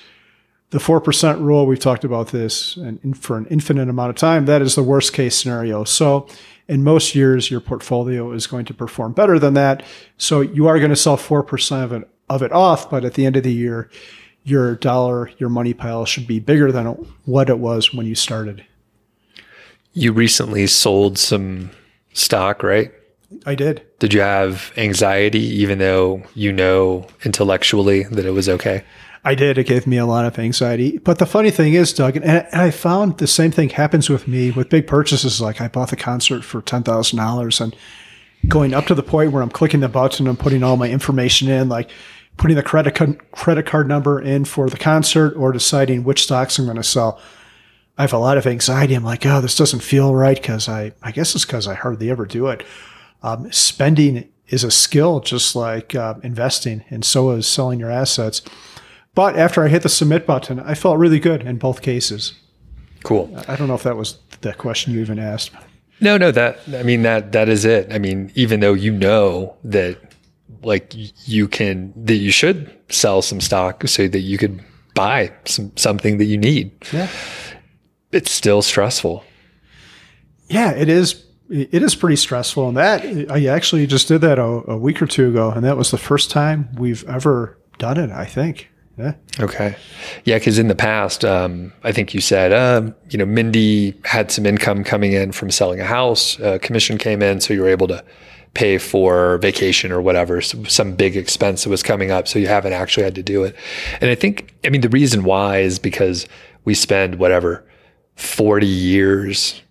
B: the 4% rule. We've talked about this and for an infinite amount of time. That is the worst case scenario. So in most years, your portfolio is going to perform better than that. So you are going to sell 4% of it, of it off. But at the end of the year, your dollar, your money pile should be bigger than what it was when you started.
A: You recently sold some stock, right?
B: I did.
A: Did you have anxiety, even though you know intellectually that it was okay?
B: I did. It gave me a lot of anxiety. But the funny thing is, Doug, and I found the same thing happens with me with big purchases. Like I bought the concert for ten thousand dollars, and going up to the point where I'm clicking the button and putting all my information in, like putting the credit card, credit card number in for the concert, or deciding which stocks I'm going to sell. I have a lot of anxiety. I'm like, oh, this doesn't feel right because I, I guess it's because I hardly ever do it. Um, spending is a skill, just like uh, investing, and so is selling your assets. But after I hit the submit button, I felt really good in both cases.
A: Cool.
B: I don't know if that was the question you even asked.
A: No, no, that I mean that that is it. I mean, even though you know that like you can that you should sell some stock so that you could buy some something that you need.
B: Yeah.
A: It's still stressful.
B: Yeah, it is it is pretty stressful. And that I actually just did that a, a, week or two ago, and that was the first time we've ever done it. I think. Yeah.
A: Okay. Yeah, because in the past, um, I think you said, uh, you know, Mindy had some income coming in from selling a house. Uh, commission came in, so you were able to pay for vacation or whatever, some big expense that was coming up. So you haven't actually had to do it. And I think, I mean, the reason why is because we spend whatever 40 years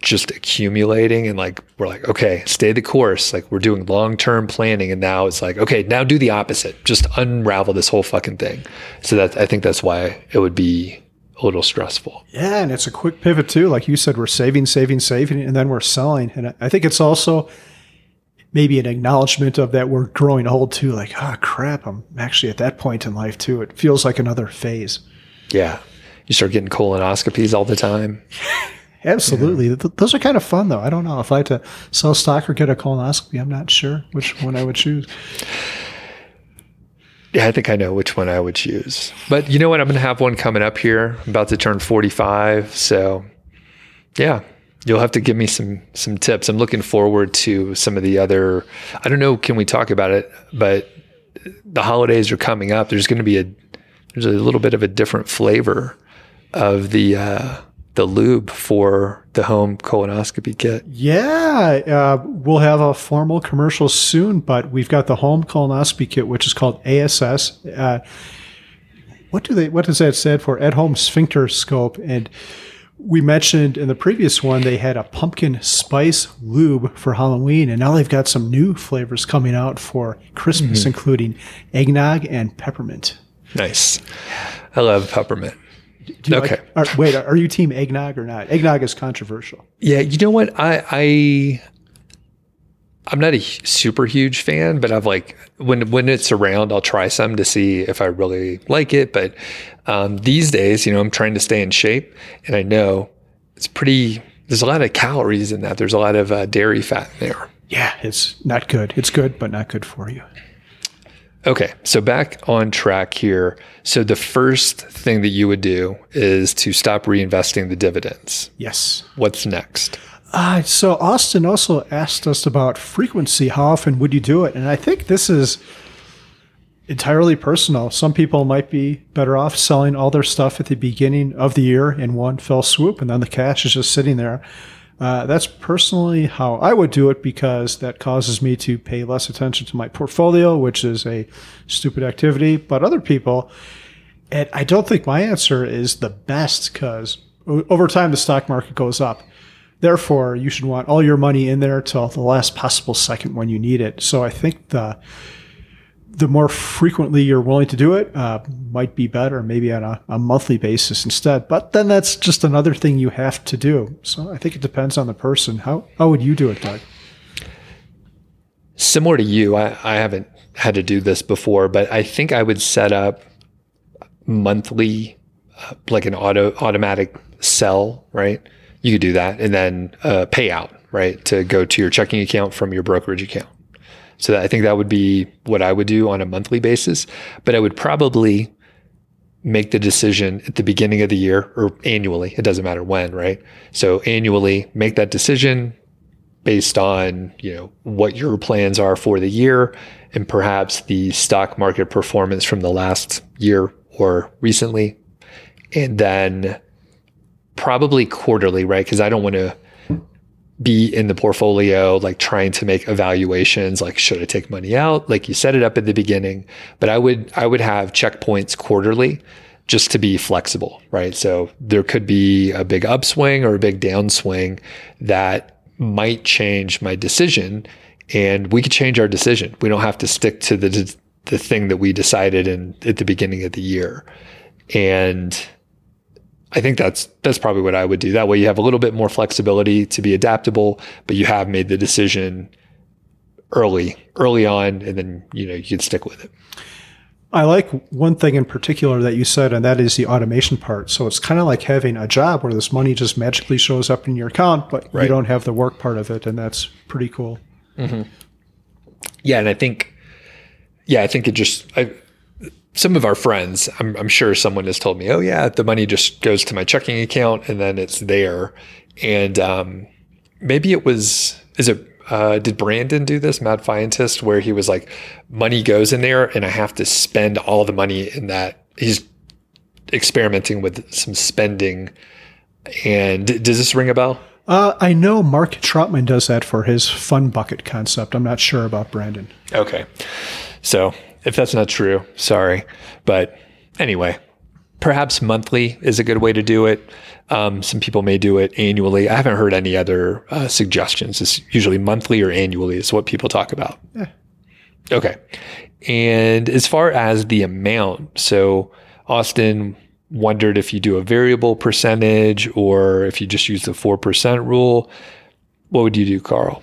A: just accumulating and like we're like okay stay the course. Like we're doing long-term planning and now it's like okay now do the opposite. Just unravel this whole fucking thing. So that i think that's why it would be a little stressful.
B: Yeah and it's a quick pivot too. Like you said we're saving saving saving and then we're selling. And i think it's also maybe an acknowledgement of that we're growing old too. Like oh crap i'm actually at that point in life too. It feels like another phase.
A: Yeah. You start getting colonoscopies all the time [LAUGHS]
B: Absolutely. Yeah. those are kind of fun, though. I don't know if I had to sell stock or get a colonoscopy. I'm not sure which one I would choose.
A: Yeah, I think I know which one I would choose. But you know what? I'm going to have one coming up here. I'm about to turn 45. So, yeah, You'll have to give me some some tips. I'm looking forward to some of the other. I don't know. Can we talk about it? But the holidays are coming up. There's going to be a there's a little bit of a different flavor of the uh, the lube for the home colonoscopy kit.
B: Yeah, uh, we'll have a formal commercial soon, but we've got the home colonoscopy kit, which is called ASS. Uh, what do they? What does that stand for? At home sphincter scope and we mentioned in the previous one they had a pumpkin spice lube for Halloween, and now they've got some new flavors coming out for Christmas, mm-hmm. including eggnog and peppermint.
A: Nice. I love peppermint.
B: Okay. Like, are, wait, are you team eggnog or not? Eggnog is controversial.
A: Yeah, you know what? I I I'm not a super huge fan, but I've like when when it's around, I'll try some to see if I really like it. But um, these days, you know, I'm trying to stay in shape, and I know it's pretty. There's a lot of calories in that. There's a lot of uh, dairy fat in there.
B: Yeah, it's not good. It's good, but not good for you.
A: Okay, so back on track here. So the first thing that you would do is to stop reinvesting the dividends.
B: Yes.
A: What's next?
B: Uh, so Austin also asked us about frequency. How often would you do it? And I think this is entirely personal. Some people might be better off selling all their stuff at the beginning of the year in one fell swoop, and then the cash is just sitting there. Uh, that's personally how I would do it because that causes me to pay less attention to my portfolio, which is a stupid activity. But other people, and I don't think my answer is the best because over time the stock market goes up. Therefore, you should want all your money in there till the last possible second when you need it. So I think the the more frequently you're willing to do it uh, might be better, maybe on a, a, monthly basis instead. But then that's just another thing you have to do. So I think it depends on the person. How how would you do it, Doug?
A: Similar to you, I, I haven't had to do this before, but I think I would set up monthly, uh, like an auto automatic sell, right? You could do that, and then uh, payout, right, to go to your checking account from your brokerage account. So I think that would be what I would do on a monthly basis. But I would probably make the decision at the beginning of the year or annually. It doesn't matter when, right? So annually make that decision based on, you know, what your plans are for the year and perhaps the stock market performance from the last year or recently. And then probably quarterly, right? Because I don't want to be in the portfolio, like trying to make evaluations, like should I take money out? Like you set it up at the beginning, but I would I would have checkpoints quarterly just to be flexible, right? So there could be a big upswing or a big downswing that might change my decision and we could change our decision. We don't have to stick to the the thing that we decided in at the beginning of the year. And I think that's that's probably what I would do. That way you have a little bit more flexibility to be adaptable, but you have made the decision early, early on, and then you know you can stick with it.
B: I like one thing in particular that you said, and that is the automation part. So it's kind of like having a job where this money just magically shows up in your account, but right. you don't have the work part of it, and that's pretty cool.
A: Mm-hmm. Yeah, and I think, yeah, I think it just I, some of our friends, I'm, I'm, sure someone has told me, oh, yeah, the money just goes to my checking account and then it's there. And um, maybe it was, is it, uh, did Brandon do this, Mad Fientist, where he was like, money goes in there and I have to spend all the money in that? He's experimenting with some spending. And does this ring a bell?
B: Uh, I know Mark Trautman does that for his fun bucket concept. I'm not sure about Brandon.
A: Okay. So if that's not true, sorry. But anyway, perhaps monthly is a good way to do it. Um, some people may do it annually. I haven't heard any other uh, suggestions. It's usually monthly or annually is what people talk about. Yeah. Okay. And as far as the amount, so Austin wondered if you do a variable percentage or if you just use the 4% rule. What would you do, Carl?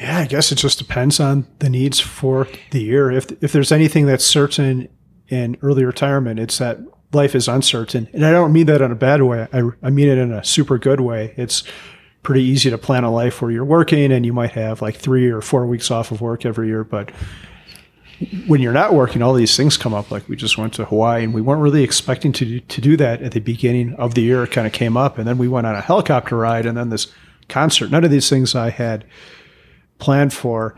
B: Yeah, I guess it just depends on the needs for the year. If if there's anything that's certain in early retirement, it's that life is uncertain. And I don't mean that in a bad way. I, I mean it in a super good way. It's pretty easy to plan a life where you're working and you might have like three or four weeks off of work every year. But when you're not working, all these things come up. Like we just went to Hawaii, and we weren't really expecting to do, to do that at the beginning of the year. It kind of came up, and then we went on a helicopter ride, and then this concert. None of these things I had planned for.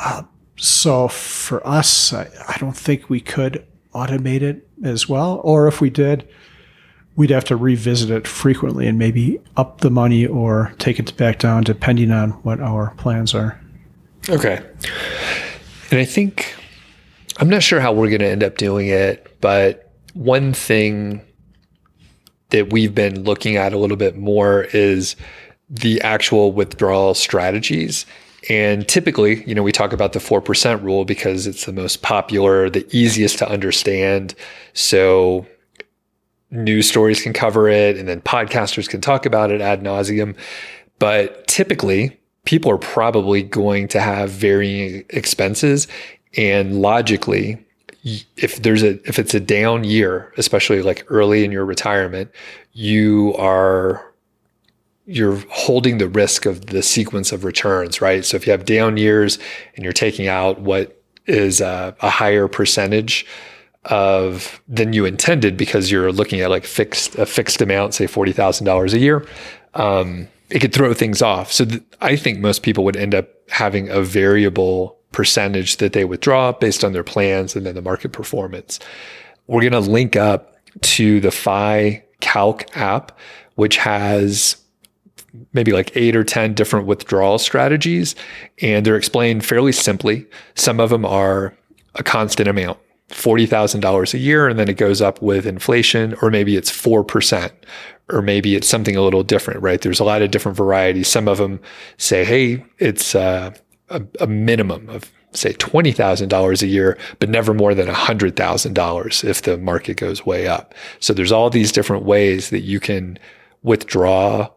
B: Uh, so for us, I, I don't think we could automate it as well. Or if we did, we'd have to revisit it frequently and maybe up the money or take it back down depending on what our plans are.
A: Okay. And I think I'm not sure how we're going to end up doing it, but one thing that we've been looking at a little bit more is the actual withdrawal strategies. And typically, you know, we talk about the 4% rule because it's the most popular, the easiest to understand. So news stories can cover it and then podcasters can talk about it ad nauseum. But typically, people are probably going to have varying expenses. And logically, if there's a if it's a down year, especially like early in your retirement, you are you're holding the risk of the sequence of returns, right? So if you have down years and you're taking out what is a, a higher percentage of than you intended because you're looking at like fixed a fixed amount, say forty thousand dollars a year, um, it could throw things off. So th- I think most people would end up having a variable percentage that they withdraw based on their plans and then the market performance. We're going to link up to the Fi Calc app, which has maybe like eight or 10 different withdrawal strategies. And they're explained fairly simply. Some of them are a constant amount. $40,000 a year, and then it goes up with inflation, or maybe it's 4%, or maybe it's something a little different, right? There's a lot of different varieties. Some of them say, hey, it's uh, a, a minimum of, say, $20,000 a year, but never more than $100,000 if the market goes way up. So there's all these different ways that you can withdraw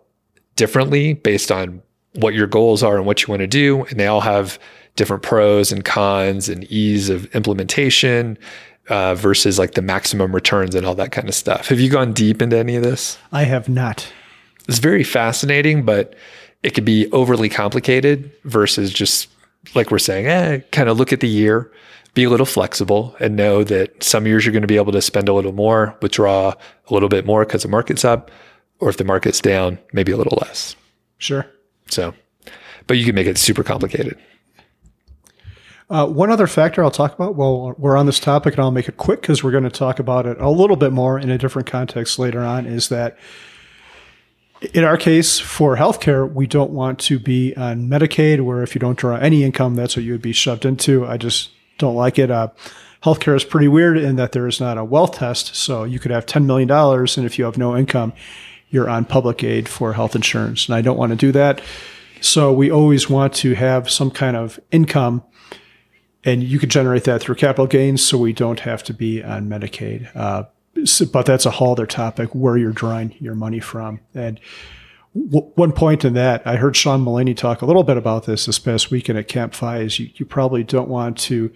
A: differently based on what your goals are and what you want to do. And they all have different pros and cons and ease of implementation uh, versus like the maximum returns and all that kind of stuff. Have you gone deep into any of this?
B: I have not.
A: It's very fascinating, but it could be overly complicated versus just like we're saying, eh, kind of look at the year, be a little flexible, and know that some years you're going to be able to spend a little more, withdraw a little bit more because the market's up or if the market's down, maybe a little less.
B: Sure.
A: So, but you can make it super complicated.
B: Uh, one other factor I'll talk about while we're on this topic, and I'll make it quick because we're going to talk about it a little bit more in a different context later on, is that in our case for healthcare, we don't want to be on Medicaid, where if you don't draw any income, that's what you would be shoved into. I just don't like it. Uh, healthcare is pretty weird in that there is not a wealth test. So you could have $10 million, and if you have no income, you're on public aid for health insurance. And I don't want to do that. So we always want to have some kind of income and you could generate that through capital gains so we don't have to be on Medicaid. Uh, so, but that's a whole other topic where you're drawing your money from. And w- one point in that, I heard Sean Mullaney talk a little bit about this this past weekend at Camp FI is you, you probably don't want to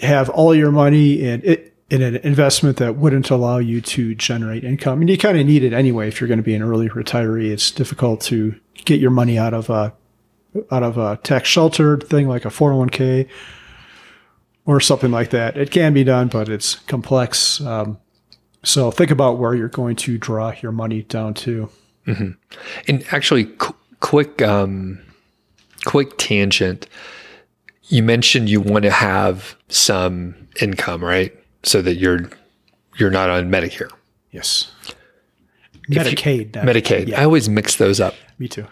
B: have all your money and it, in an investment that wouldn't allow you to generate income. And you kind of need it anyway if you're going to be an early retiree. It's difficult to get your money out of a out of a tax sheltered thing like a 401k or something like that. It can be done, but it's complex. Um, so think about where you're going to draw your money down to.
A: Mm-hmm. And actually, qu- quick, um, quick tangent. You mentioned you want to have some income, right? So that you're you're not on Medicare.
B: Yes. Medicaid.
A: You, Medicaid. Yeah. I always mix those up.
B: Me too.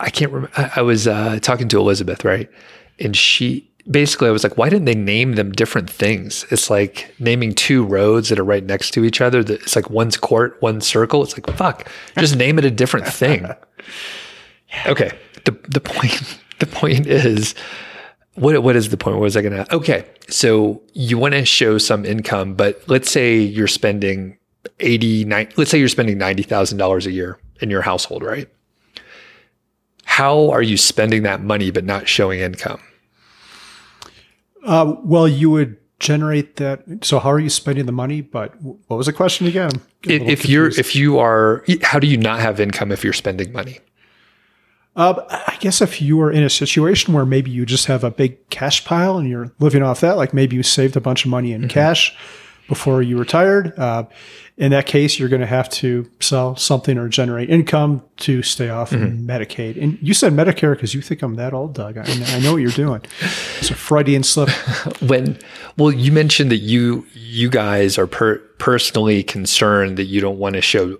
A: I can't remember. I, I was uh, talking to Elizabeth, right? And she basically, I was like, why didn't they name them different things? It's like naming two roads that are right next to each other. That it's like one's court, one circle. It's like fuck, just name it a different thing. [LAUGHS] Okay. The the point [LAUGHS] the point is what what is the point? What was I gonna okay. So you want to show some income, but let's say you're spending 89 let's say you're spending ninety thousand dollars a year in your household, right? how are you spending that money but not showing income?
B: Uh, well, you would generate that. So how are you spending the money? But what was the question again?
A: If you're, if you are, how do you not have income if you're spending money?
B: Uh, I guess if you were in a situation where maybe you just have a big cash pile and you're living off that, like maybe you saved a bunch of money in cash before you retired, uh, in that case, you're going to have to sell something or generate income to stay off Medicaid. And you said Medicare because you think I'm that old, Doug. I, I know what you're doing. It's a Freudian slip. [LAUGHS]
A: when well you mentioned that you you guys are per, personally concerned that you don't want to show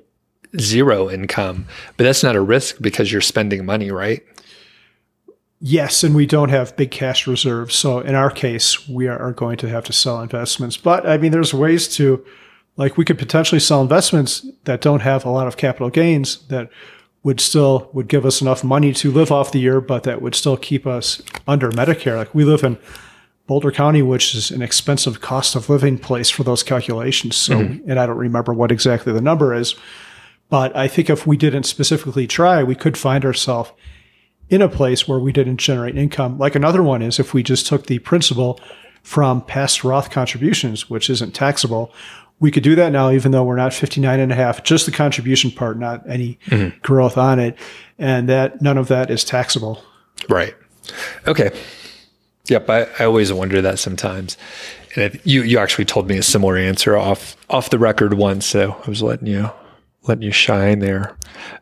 A: zero income but that's not a risk because you're spending money right
B: Yes, and we don't have big cash reserves. So in our case, we are going to have to sell investments. But I mean, there's ways to, like, we could potentially sell investments that don't have a lot of capital gains that would still would give us enough money to live off the year, but that would still keep us under Medicare. Like we live in Boulder County, which is an expensive cost of living place for those calculations. So, mm-hmm. and I don't remember what exactly the number is, but I think if we didn't specifically try, we could find ourselves in a place where we didn't generate income. Like another one is if we just took the principal from past Roth contributions, which isn't taxable. We could do that now, even though we're not 59 and a half, just the contribution part, not any mm-hmm. growth on it. And that none of that is taxable.
A: right okay yep i, I always wonder that sometimes and if you you actually told me a similar answer off off the record once so i was letting you letting you shine there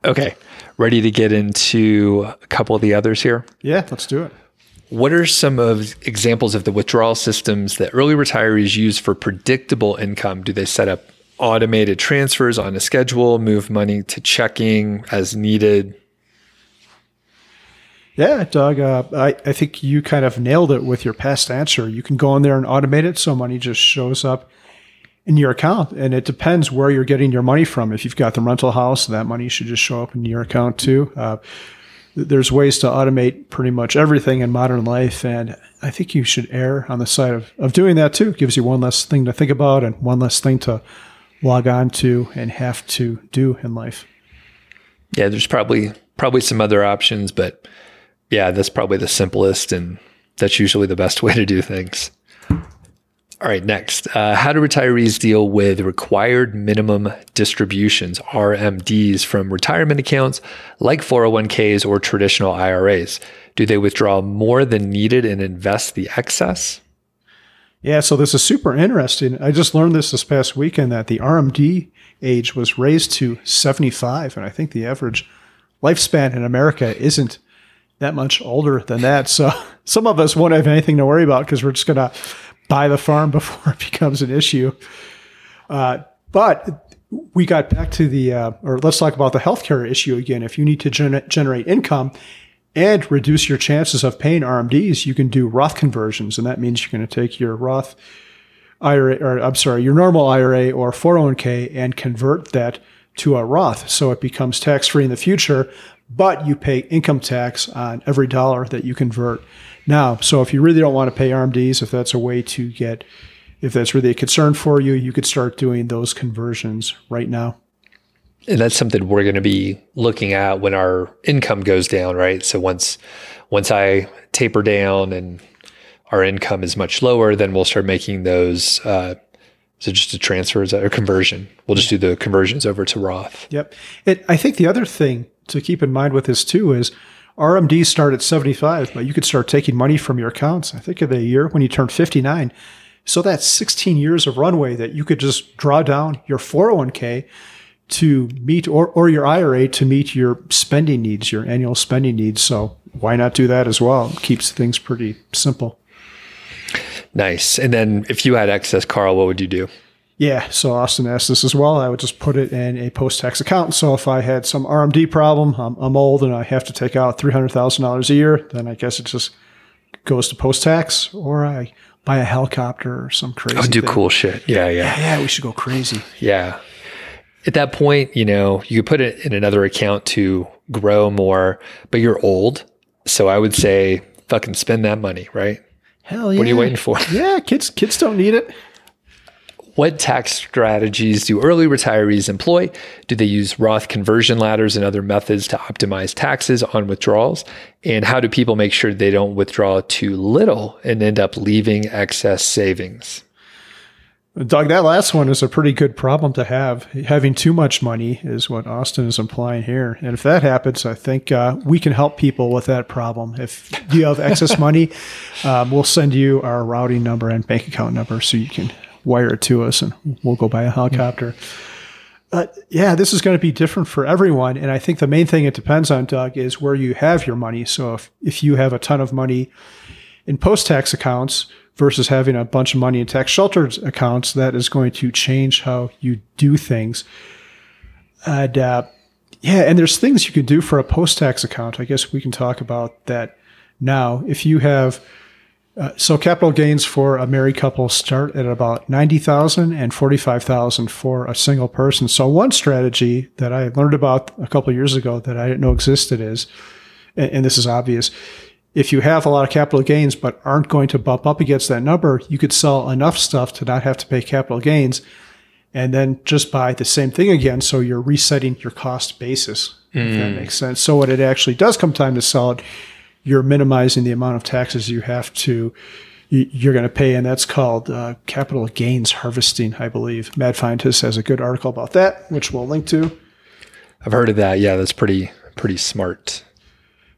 A: okay ready to get into a couple of the others here
B: Yeah, let's do it.
A: What are some of examples of the withdrawal systems that early retirees use for predictable income? Do they set up automated transfers on a schedule, move money to checking as needed?
B: Yeah, Doug, uh, I, I think you kind of nailed it with your past answer. You can go in there and automate it so money just shows up in your account. And it depends where you're getting your money from. If you've got the rental house, that money should just show up in your account too. Uh, there's ways to automate pretty much everything in modern life. And I think you should err on the side of, of doing that too. It gives you one less thing to think about and one less thing to log on to and have to do in life.
A: Yeah, there's probably probably some other options, but yeah, that's probably the simplest and that's usually the best [LAUGHS] way to do things. All right, next. Uh, how do retirees deal with required minimum distributions, RMDs, from retirement accounts like 401ks or traditional IRAs? Do they withdraw more than needed and invest the excess?
B: Yeah, so this is super interesting. I just learned this this past weekend that the RMD age was raised to 75, and I think the average lifespan in America isn't that much older than that. So [LAUGHS] some of us won't have anything to worry about because we're just going to buy the farm [LAUGHS] before it becomes an issue. Uh, but we got back to the, uh, or let's talk about the healthcare issue again. If you need to gener- generate income, and reduce your chances of paying RMDs, you can do Roth conversions. And that means you're going to take your Roth IRA, or I'm sorry, your normal IRA or 401k and convert that to a Roth. So it becomes tax free in the future, but you pay income tax on every dollar that you convert now. So if you really don't want to pay RMDs, if that's a way to get, if that's really a concern for you, you could start doing those conversions right now.
A: And that's something we're going to be looking at when our income goes down, right? So once once I taper down and our income is much lower, then we'll start making those. Uh, so just a transfers or conversion. We'll just do the conversions over to Roth.
B: Yep. It, I think the other thing to keep in mind with this too is RMDs start at 75, but you could start taking money from your accounts. I think of the year when you turn 59. So that's 16 years of runway that you could just draw down your 401k to meet or, or your IRA to meet your spending needs, your annual spending needs. So why not do that as well? It keeps things pretty simple.
A: Nice. And then if you had excess, Carl, what would you do?
B: Yeah, so Austin asked this as well. I would just put it in a post tax account. So if I had some RMD problem, I'm, I'm old and I have to take out $300,000 a year, then I guess it just goes to post tax or I buy a helicopter or some crazy
A: I would do
B: thing.
A: cool shit. Yeah, yeah,
B: Yeah, we should go crazy.
A: yeah. At that point, you know, you could put it in another account to grow more, but you're old. So I would say fucking spend that money, right?
B: Hell yeah.
A: What are you waiting for?
B: Yeah, kids kids don't need it.
A: What tax strategies do early retirees employ? Do they use Roth conversion ladders and other methods to optimize taxes on withdrawals? And how do people make sure they don't withdraw too little and end up leaving excess savings?
B: Doug, that last one is a pretty good problem to have. Having too much money is what Austin is implying here. And if that happens, I think uh, we can help people with that problem. If you have excess money, [LAUGHS] um, we'll send you our routing number and bank account number so you can wire it to us and we'll go buy a helicopter. But yeah, this is going to be different for everyone. And I think the main thing it depends on, Doug, is where you have your money. So if, if you have a ton of money in post tax accounts, versus having a bunch of money in tax sheltered accounts, that is going to change how you do things. And uh, yeah, and there's things you can do for a post tax account. I guess we can talk about that now. If you have uh, so capital gains for a married couple start at about 90,000 and 45,000 for a single person. So one strategy that I learned about a couple years ago that I didn't know existed is, and, and this is obvious, if you have a lot of capital gains but aren't going to bump up against that number, you could sell enough stuff to not have to pay capital gains and then just buy the same thing again. So you're resetting your cost basis. Mm. If that hmm. makes sense. So when it actually does come time to sell it, you're minimizing the amount of taxes you have to you're going to pay, and that's called uh, capital gains harvesting, I believe. Mad Fientist has a good article about that, which we'll link to.
A: I've heard of that. Yeah, that's pretty pretty smart.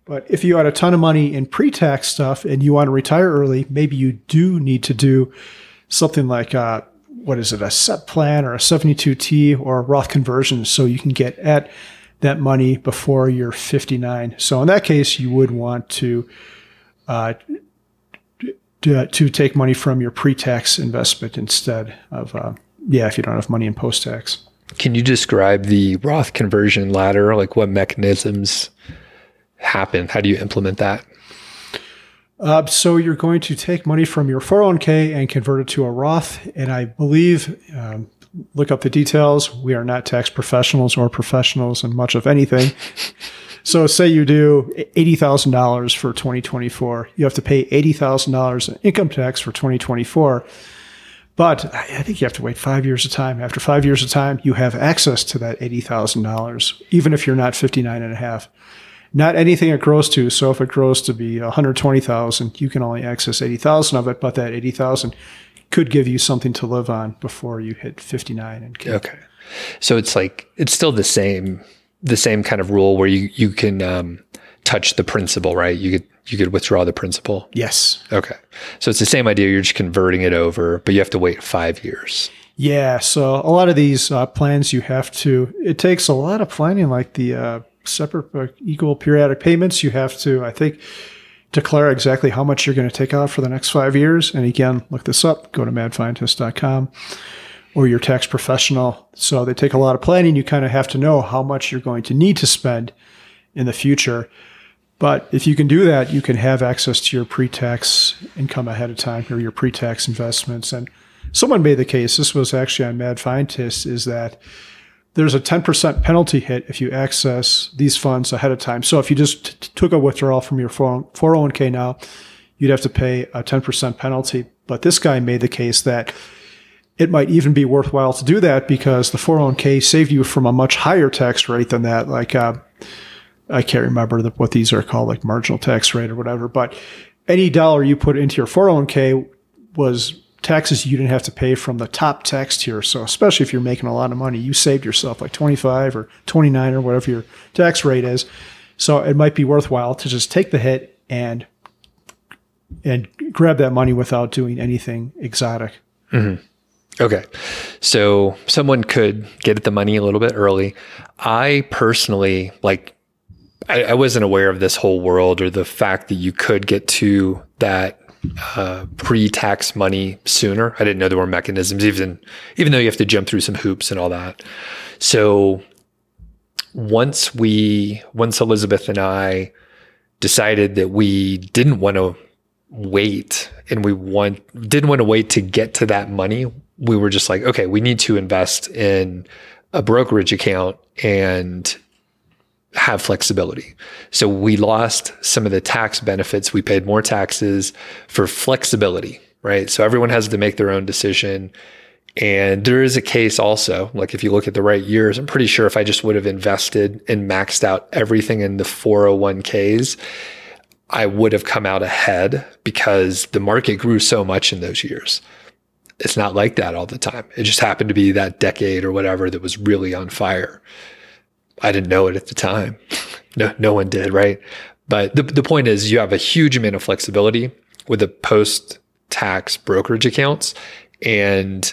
B: But if you had a ton of money in pre tax stuff and you want to retire early, maybe you do need to do something like, uh, what is it, a SEP plan or a 72T or a Roth conversion so you can get at that money before you're 59. So in that case, you would want to. Uh, to, to, take money from your pre-tax investment instead of uh, yeah if you don't have money in post-tax
A: can you describe the roth conversion ladder like what mechanisms happen? How do you implement that?
B: Uh, so you're going to take money from your 401k and convert it to a Roth. And I believe, um, look up the details. We are not tax professionals or professionals in much of anything. [LAUGHS] so say you do $80,000 for 2024. You have to pay $80,000 in income tax for 2024. But I think you have to wait five years of time. After five years of time, you have access to that $80,000, even if you're not 59 and a half not anything it grows to. So if it grows to be 120,000, you can only access 80,000 of it, but that 80,000 could give you something to live on before you hit 59 and
A: can. Okay. So it's like it's still the same the same kind of rule where you you can um, touch the principal, right? You could you could withdraw the principal.
B: Yes.
A: Okay. So it's the same idea. You're just converting it over, but you have to wait five years.
B: Yeah. So a lot of these uh, plans you have to. It takes a lot of planning, like the uh, separate uh, equal periodic payments. You have to, I think, declare exactly how much you're going to take out for the next five years. And again, look this up. Go to madfientist.com or your tax professional. So they take a lot of planning. You kind of have to know how much you're going to need to spend in the future. But if you can do that, you can have access to your pre-tax income ahead of time or your pre-tax investments. And someone made the case, this was actually on Mad is that there's a 10% penalty hit if you access these funds ahead of time. So if you just t- took a withdrawal from your 401k now, you'd have to pay a 10% penalty. But this guy made the case that it might even be worthwhile to do that because the 401k saved you from a much higher tax rate than that. Like, uh, I can't remember the, what these are called, like marginal tax rate or whatever. But any dollar you put into your 401k was taxes you didn't have to pay from the top tax tier. So especially if you're making a lot of money, you saved yourself like 25 or 29 or whatever your tax rate is. So it might be worthwhile to just take the hit and and grab that money without doing anything exotic.
A: Mm-hmm. Okay. So someone could get the money a little bit early. I personally like I, I wasn't aware of this whole world or the fact that you could get to that uh, pre-tax money sooner. I didn't know there were mechanisms, even even though you have to jump through some hoops and all that. So once we, once Elizabeth and I decided that we didn't want to wait and we want didn't want to wait to get to that money, we were just like, okay, we need to invest in a brokerage account and have flexibility. So we lost some of the tax benefits. We paid more taxes for flexibility, right? So everyone has to make their own decision. And there is a case also, like if you look at the right years, I'm pretty sure if I just would have invested and maxed out everything in the 401ks, I would have come out ahead because the market grew so much in those years. it's not like that all the time. It just happened to be that decade or whatever that was really on fire. I didn't know it at the time. no, no one did, right? But the, the point is you have a huge amount of flexibility with the post tax brokerage accounts and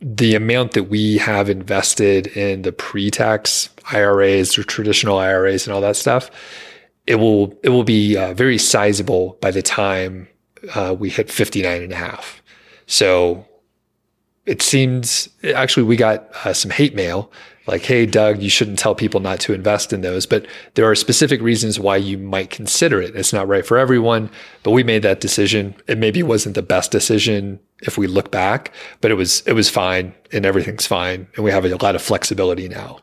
A: the amount that we have invested in the pre-tax IRAs or traditional IRAs and all that stuff, it will it will be uh, very sizable by the time uh, we hit 59 and a half. So it seems actually we got uh, some hate mail like, hey, Doug, you shouldn't tell people not to invest in those. But there are specific reasons why you might consider it. It's not right for everyone, but we made that decision. It maybe wasn't the best decision if we look back, but it was it was fine and everything's fine. And we have a lot of flexibility now.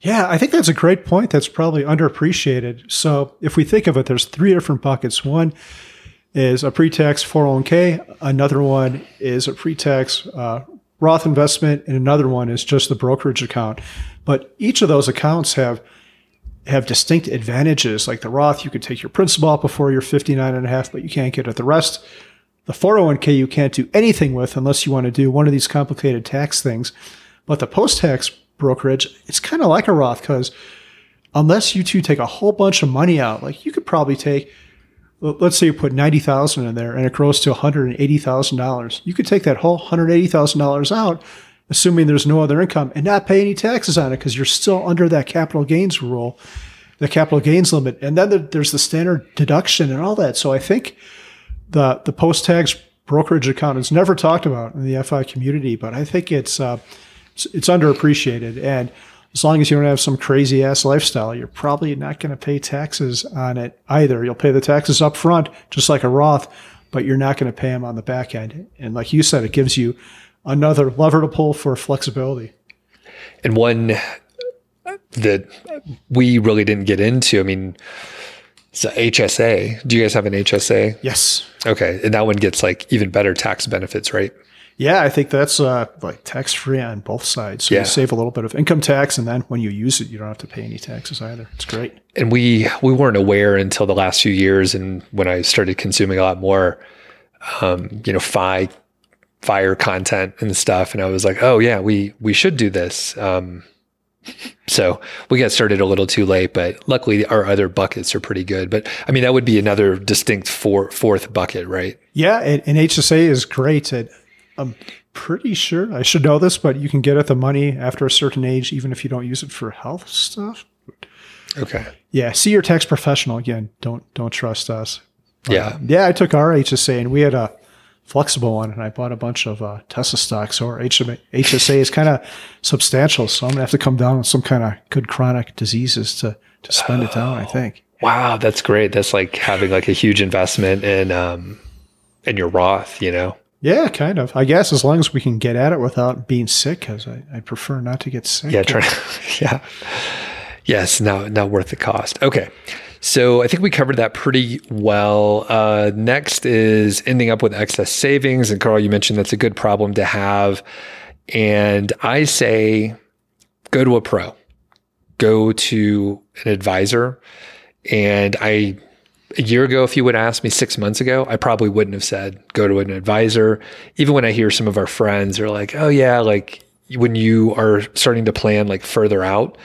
B: Yeah, I think that's a great point. That's probably underappreciated. So if we think of it, there's three different buckets. One is a pre-tax 401k. Another one is a pre-tax uh, Roth investment, and another one is just the brokerage account. But each of those accounts have have distinct advantages. Like the Roth, you could take your principal before you're 59 and a half, but you can't get at the rest. The 401k you can't do anything with unless you want to do one of these complicated tax things. But the post-tax brokerage, it's kind of like a Roth because unless you two take a whole bunch of money out, like you could probably take let's say you put 90,000 in there and it grows to $180,000. You could take that whole $180,000 out, assuming there's no other income and not pay any taxes on it because you're still under that capital gains rule, the capital gains limit. And then there's the standard deduction and all that. So I think the, the post tax brokerage account is never talked about in the FI community, but I think it's, uh, it's, it's underappreciated. And as long as you don't have some crazy ass lifestyle, you're probably not going to pay taxes on it either. You'll pay the taxes up front, just like a Roth, but you're not going to pay them on the back end. And like you said, it gives you another lever to pull for flexibility.
A: And one uh, that we really didn't get into, I mean, it's a HSA. Do you guys have an HSA?
B: Yes.
A: Okay. And that one gets like even better tax benefits, right?
B: Yeah, I think that's uh, like tax free on both sides. So yeah. you save a little bit of income tax, and then when you use it, you don't have to pay any taxes either. It's great.
A: And we we weren't aware until the last few years, and when I started consuming a lot more, um, you know, fi fire content and stuff, and I was like, oh yeah, we we should do this. Um, so we got started a little too late, but luckily our other buckets are pretty good. But I mean, that would be another distinct four, fourth bucket, right?
B: Yeah, and, and HSA is great. At, I'm pretty sure I should know this, but you can get at the money after a certain age, even if you don't use it for health stuff.
A: Okay.
B: Yeah. See your tax professional again. Don't don't trust us.
A: yeah.
B: yeah. I took our HSA and we had a flexible one, and I bought a bunch of uh, Tesla stocks. Or HSA is kind of substantial, so I'm gonna have to come down with some kind of good chronic diseases to to spend oh, it down. I think.
A: Wow, that's great. That's like having like a huge investment in um in your Roth. You know.
B: Yeah, kind of. I guess as long as we can get at it without being sick, because I, I prefer not to get sick.
A: Yeah, try, [LAUGHS] yeah. Yes, now not worth the cost. Okay. So I think we covered that pretty well. Uh, next is ending up with excess savings. And Carl, you mentioned that's a good problem to have. And I say go to a pro, go to an advisor. And I a year ago, if you would ask me six months ago, I probably wouldn't have said go to an advisor. Even when I hear some of our friends are like, oh, yeah, like when you are starting to plan like further out,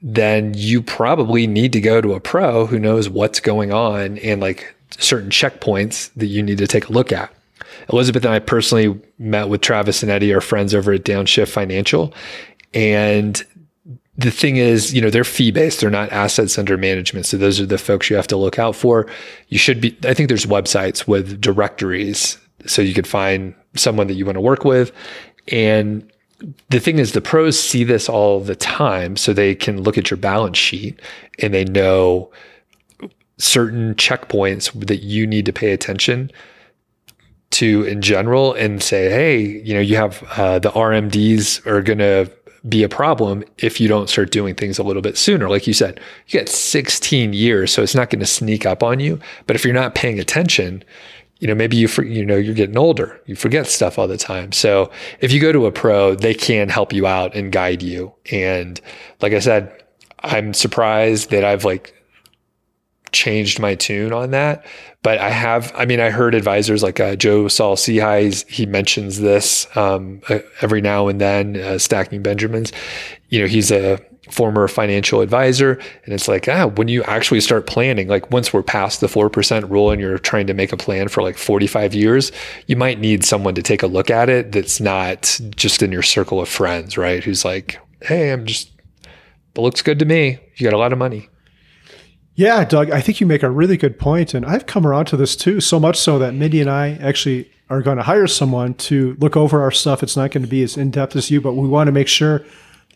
A: then you probably need to go to a pro who knows what's going on and like certain checkpoints that you need to take a look at. Elizabeth and I personally met with Travis and Eddie, our friends over at Downshift Financial, and the thing is, you know, they're fee based. They're not assets under management. So those are the folks you have to look out for. You should be, I think there's websites with directories so you could find someone that you want to work with. And the thing is, the pros see this all the time. So they can look at your balance sheet and they know certain checkpoints that you need to pay attention to in general and say, hey, you know, you have uh, the RMDs are going to be a problem if you don't start doing things a little bit sooner. Like you said, you got 16 years, so it's not going to sneak up on you. But if you're not paying attention, you know, maybe you you know you're getting older, you forget stuff all the time. So if you go to a pro, they can help you out and guide you. And like I said, I'm surprised that I've like changed my tune on that. But I have, I mean, I heard advisors like uh, Joe Saul Sehy, he mentions this um, uh, every now and then, uh, Stacking Benjamins. You know, he's a former financial advisor. And it's like, ah, when you actually start planning, like once we're past the 4% rule and you're trying to make a plan for like 45 years, you might need someone to take a look at it that's not just in your circle of friends, right? Who's like, hey, I'm just, it looks good to me. You got a lot of money.
B: Yeah, Doug, I think you make a really good point, and I've come around to this too. So much so that Mindy and I actually are going to hire someone to look over our stuff. It's not going to be as in depth as you, but we want to make sure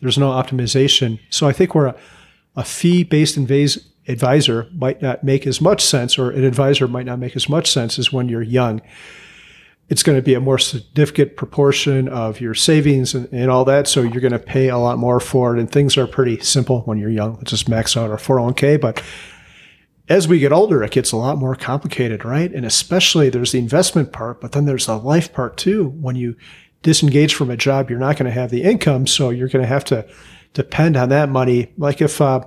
B: there's no optimization. So I think where a, a fee based advisor might not make as much sense, or an advisor might not make as much sense as when you're young. It's going to be a more significant proportion of your savings and, and all that. So you're going to pay a lot more for it. And things are pretty simple when you're young. Let's just max out our 401k. But as we get older, it gets a lot more complicated, right? And especially there's the investment part, but then there's the life part too. When you disengage from a job, you're not going to have the income. So you're going to have to depend on that money. Like if uh,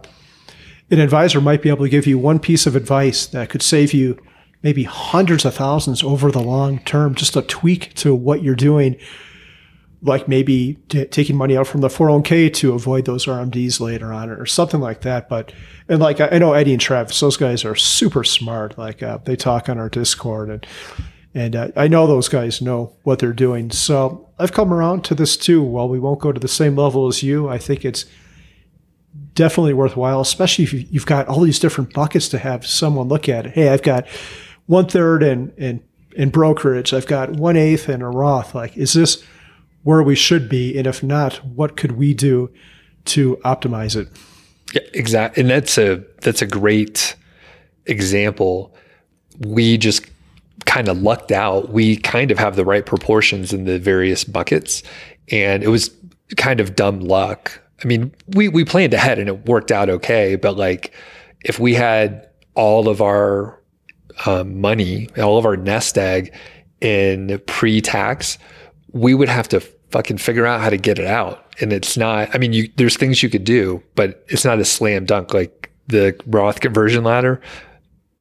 B: an advisor might be able to give you one piece of advice that could save you maybe hundreds of thousands over the long term, just a tweak to what you're doing, like maybe t- taking money out from the 401k to avoid those RMDs later on or something like that. But, and like, I know Eddie and Travis, those guys are super smart. Like, uh, they talk on our Discord and, and uh, I know those guys know what they're doing. So I've come around to this too. While we won't go to the same level as you, I think it's definitely worthwhile, especially if you've got all these different buckets to have someone look at it. Hey, I've got one third in, in, in brokerage. I've got one eighth in a Roth. Like, is this where we should be? And if not, what could we do to optimize it?
A: Yeah, exactly. And that's a, that's a great example. We just kind of lucked out. We kind of have the right proportions in the various buckets. And it was kind of dumb luck. I mean, we, we planned ahead and it worked out okay. But like, if we had all of our um, money, all of our nest egg in pre tax, we would have to fucking figure out how to get it out. And it's not, I mean, you, there's things you could do, but it's not a slam dunk like the Roth conversion ladder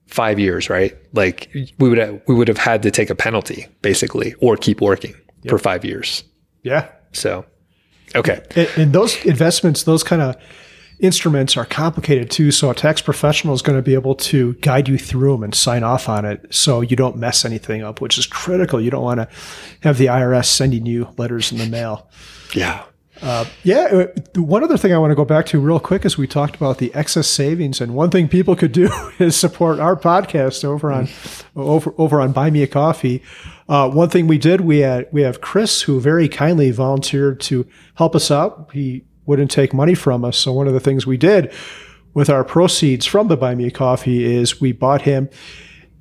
A: five years, right? Like we would have, we would have had to take a penalty basically, or keep working yep. for five years.
B: Yeah.
A: So, okay.
B: And, and those investments, those kind of instruments are complicated too. So a tax professional is going to be able to guide you through them and sign off on it, so you don't mess anything up, which is critical. You don't want to have the IRS sending you letters in the mail.
A: Yeah.
B: Uh, yeah. Uh, one other thing I want to go back to real quick is we talked about the excess savings, and one thing people could do [LAUGHS] is support our podcast over on over over on Buy Me a Coffee. Uh, one thing we did, we had we have Chris who very kindly volunteered to help us out. He wouldn't take money from us, so one of the things we did with our proceeds from the Buy Me a Coffee is we bought him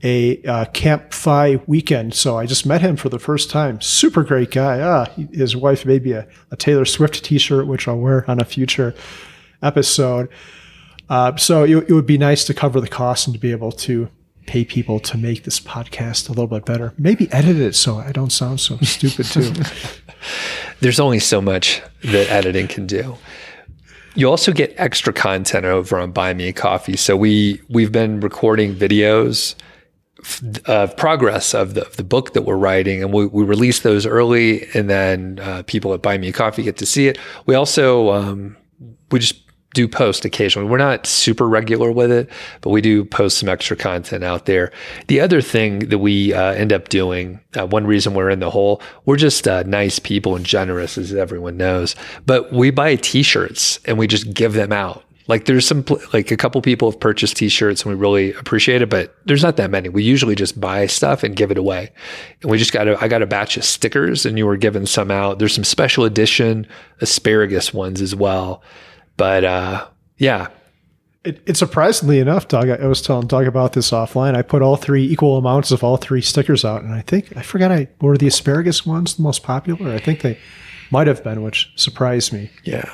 B: a uh, Camp Fi weekend. So I just met him for the first time. Super great guy. Ah, his wife made me a, a, Taylor Swift T-shirt, which I'll wear on a future episode. Uh, so it, it, would be nice to cover the cost and to be able to pay people to make this podcast a little bit better. Maybe edit it so I don't sound so stupid too. [LAUGHS]
A: There's only so much that editing can do. You also get extra content over on Buy Me a Coffee. So we we've been recording videos of progress of the, of the book that we're writing, and we, we release those early, and then uh, people at Buy Me a Coffee get to see it. We also um, we just do post occasionally. We're not super regular with it, but we do post some extra content out there. The other thing that we uh, end up doing, uh, one reason we're in the hole, we're just uh, nice people and generous, as everyone knows. But we buy T-shirts and we just give them out. Like there's some like a couple people have purchased t-shirts and we really appreciate it, but there's not that many. We usually just buy stuff and give it away. And we just got a I got a batch of stickers and you were giving some out. There's some special edition asparagus ones as well. But uh yeah.
B: It, it surprisingly enough, Doug, I was telling Doug about this offline. I put all three equal amounts of all three stickers out, and I think I forgot I were the asparagus ones the most popular. I think they might have been, which surprised me.
A: Yeah.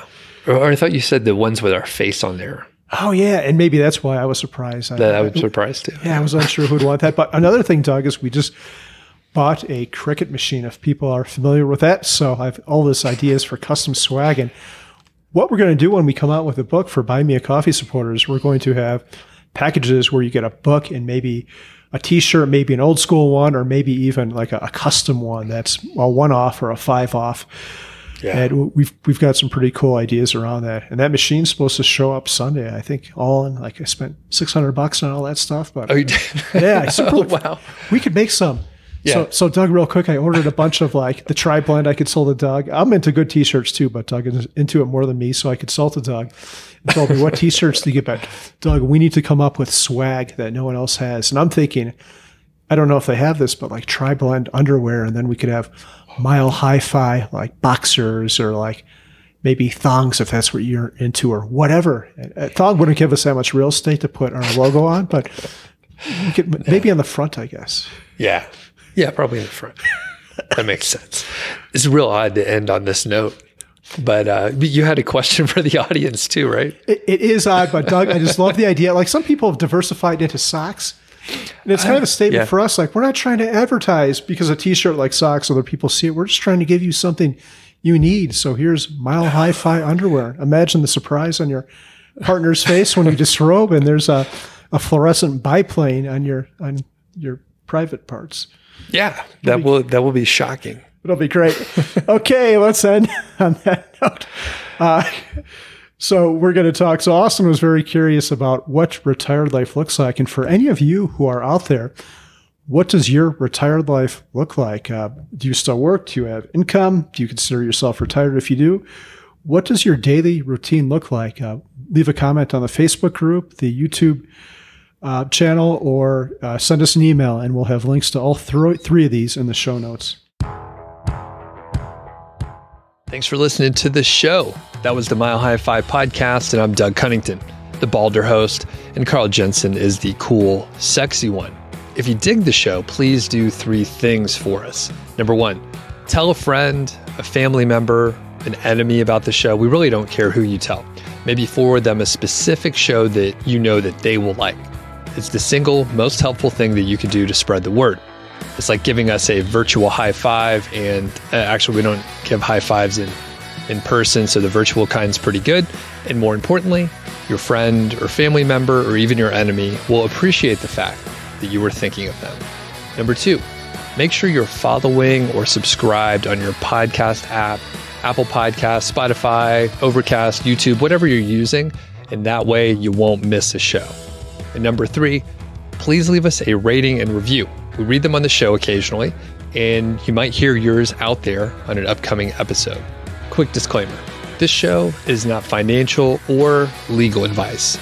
A: Or I thought you said the ones with our face on there.
B: Oh yeah, and maybe that's why I was surprised.
A: That I, was surprised too.
B: Yeah, I was unsure who'd want that. But another thing, Doug, is we just bought a Cricut machine. If people are familiar with that, so I've all this ideas for custom swag. And what we're going to do when we come out with a book for Buy Me a Coffee supporters, we're going to have packages where you get a book and maybe a t-shirt, maybe an old school one, or maybe even like a, a custom one that's a one off or a five off. Yeah. And we've we've got some pretty cool ideas around that. And that machine's supposed to show up Sunday. I think all in like I spent six hundred bucks on all that stuff. But
A: oh, you did?
B: yeah, [LAUGHS] oh, wow. We could make some. Yeah. So, so Doug, real quick, I ordered a bunch of like the tri blend I could sell to Doug. I'm into good t-shirts too, but Doug is into it more than me, so I could sell to Doug. He told me what [LAUGHS] t-shirts to get back. Doug, we need to come up with swag that no one else has. And I'm thinking, I don't know if they have this, but like tri blend underwear, and then we could have Mile High FI like boxers or like maybe thongs if that's what you're into or whatever. A thong wouldn't give us that much real estate to put our logo on, but could [LAUGHS] maybe on the front, I guess.
A: Yeah. Yeah, probably in the front. [LAUGHS] that makes sense. It's real odd to end on this note. But uh, you had a question [LAUGHS] for the audience too, right?
B: it, it is odd, but Doug, I just love the idea. Like some people have diversified into socks. And it's kind of a statement yeah. for us. Like, we're not trying to advertise because a t shirt like socks, other people see it. We're just trying to give you something you need. So here's Mile High FI underwear. Imagine the surprise on your partner's face when you disrobe and there's a, a fluorescent biplane on your on your private parts.
A: Yeah, that will that will be shocking.
B: It'll be great. [LAUGHS] okay, let's end [LAUGHS] on that note. Uh, so we're going to talk. So Austin was very curious about what retired life looks like, and for any of you who are out there, what does your retired life look like? Uh, do you still work? Do you have income? Do you consider yourself retired? If you do, what does your daily routine look like? Uh, leave a comment on the Facebook group, the YouTube uh, channel or uh, send us an email, and we'll have links to all th- three of these in the show notes.
A: Thanks for listening to the show. That was the Mile High FI podcast, and I'm Doug Cunnington, the Balder host, and Carl Jensen is the cool, sexy one. If you dig the show, please do three things for us. Number one, tell a friend, a family member, an enemy about the show. We really don't care who you tell. Maybe forward them a specific show that you know that they will like. It's the single most helpful thing that you can do to spread the word. It's like giving us a virtual high five, and uh, actually, we don't give high fives in, in person, so the virtual kind's pretty good. And more importantly, your friend or family member or even your enemy will appreciate the fact that you were thinking of them. Number two, make sure you're following or subscribed on your podcast app, Apple Podcast, Spotify, Overcast, YouTube, whatever you're using, and that way you won't miss a show. And number three, please leave us a rating and review. We read them on the show occasionally, and you might hear yours out there on an upcoming episode. Quick disclaimer this show is not financial or legal advice.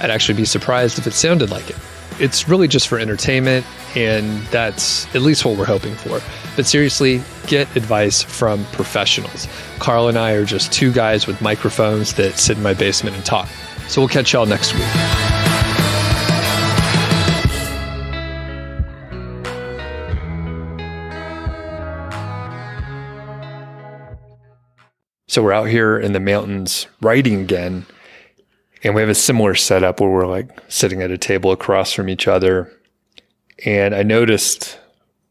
A: I'd actually be surprised if it sounded like it. It's really just for entertainment, and that's at least what we're hoping for. But seriously, get advice from professionals. Carl and I are just two guys with microphones that sit in my basement and talk. So we'll catch y'all next week. So we're out here in the mountains writing again. And we have a similar setup where we're like sitting at a table across from each other. And I noticed,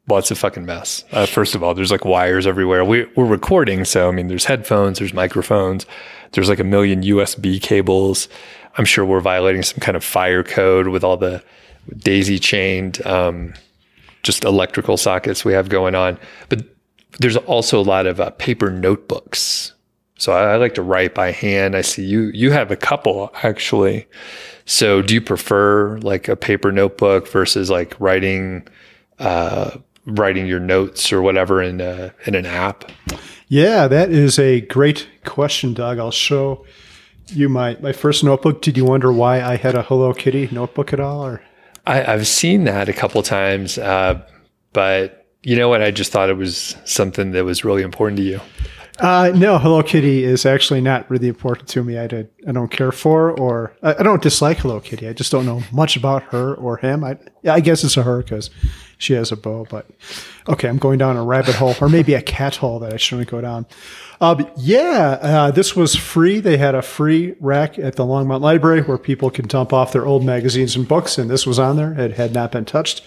A: well, of fucking mess. Uh, first of all, there's like wires everywhere. We, we're recording. So, I mean, there's headphones, there's microphones, there's like a million USB cables. I'm sure we're violating some kind of fire code with all the daisy chained, um, just electrical sockets we have going on. But there's also a lot of uh, paper notebooks so I, I, like to write by hand. I see you you have a couple actually. So do you prefer like a paper notebook versus like writing uh, writing your notes or whatever in a, in an app?
B: Yeah, that is a great question, Doug. I'll show you my my first notebook. Did you wonder why I had a Hello Kitty notebook at all? Or
A: I, have seen that a couple times, uh, but you know what? I just thought it was something that was really important to you.
B: Uh, no, Hello Kitty is actually not really important to me. I, did, I don't care for or I, I don't dislike Hello Kitty. I just don't know much about her or him. I, I guess it's a her because she has a bow. But okay, I'm going down a rabbit hole or maybe a cat hole that I shouldn't go down. Uh, yeah, uh, this was free. They had a free rack at the Longmont Library where people can dump off their old magazines and books, and this was on there. It had not been touched.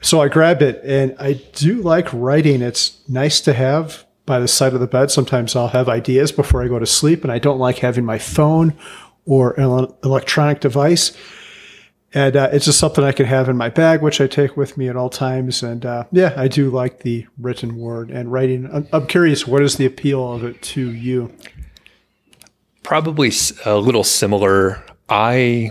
B: So I grabbed it, and I do like writing. It's nice to have by the side of the bed. Sometimes I'll have ideas before I go to sleep, and I don't like having my phone or an electronic device And uh, it's just something I can have in my bag, which I take with me at all times. And uh, yeah, I do like the written word and writing. I'm, I'm curious, what is the appeal of it to you?
A: Probably a little similar. I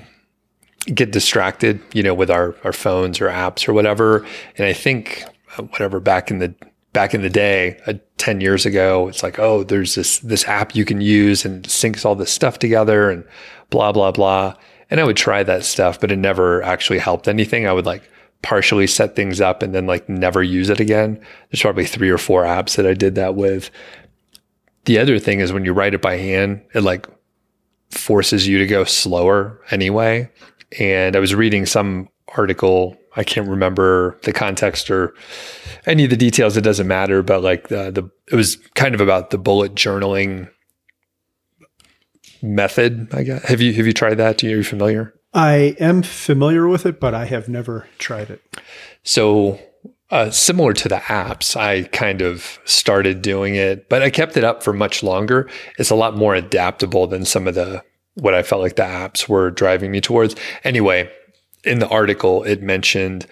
A: get distracted, you know, with our, our phones or apps or whatever. And I think uh, whatever back in the back in the day, uh, 10 years ago, it's like, oh, there's this this app you can use and syncs all this stuff together and blah blah blah. And I would try that stuff, but it never actually helped anything. I would like partially set things up and then like never use it again. There's probably three or four apps that I did that with. The other thing is when you write it by hand, it like forces you to go slower anyway. And I was reading some article. I can't remember the context or any of the details. It doesn't matter. But like the, the it was kind of about the bullet journaling method. I guess. Have you have you tried that? Are you familiar?
B: I am familiar with it, but I have never tried it.
A: So uh, similar to the apps, I kind of started doing it, but I kept it up for much longer. It's a lot more adaptable than some of the what I felt like the apps were driving me towards. Anyway, in the article, it mentioned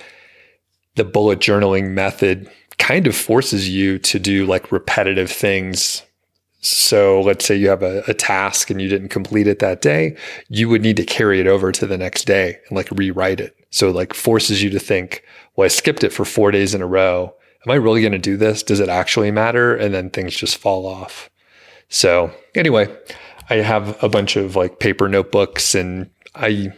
A: the bullet journaling method kind of forces you to do like repetitive things. So let's say you have a, a, task and you didn't complete it that day, you would need to carry it over to the next day and like rewrite it. So it like forces you to think, well, I skipped it for four days in a row. Am I really going to do this? Does it actually matter? And then things just fall off. So anyway, I have a bunch of like paper notebooks and I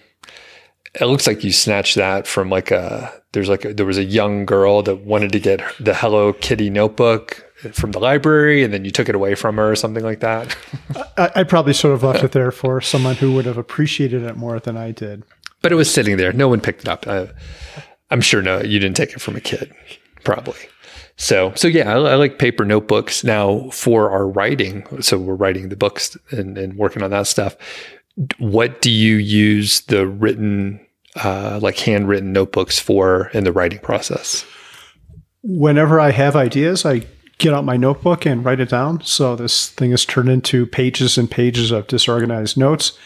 A: it looks like you snatched that from like a there's like a, there was a young girl that wanted to get the Hello Kitty notebook from the library and then you took it away from her or something like that. [LAUGHS]
B: I, I probably sort of left it there for someone who would have appreciated it more than I did.
A: But it was sitting there. No one picked it up. I, I'm sure no, you didn't take it from a kid, probably. So, so yeah, I, I, like paper notebooks now for our writing. So we're writing the books and, and working on that stuff. What do you use the written, uh, like handwritten notebooks for in the writing process?
B: Whenever I have ideas, I get out my notebook and write it down. So this thing is turned into pages and pages of disorganized notes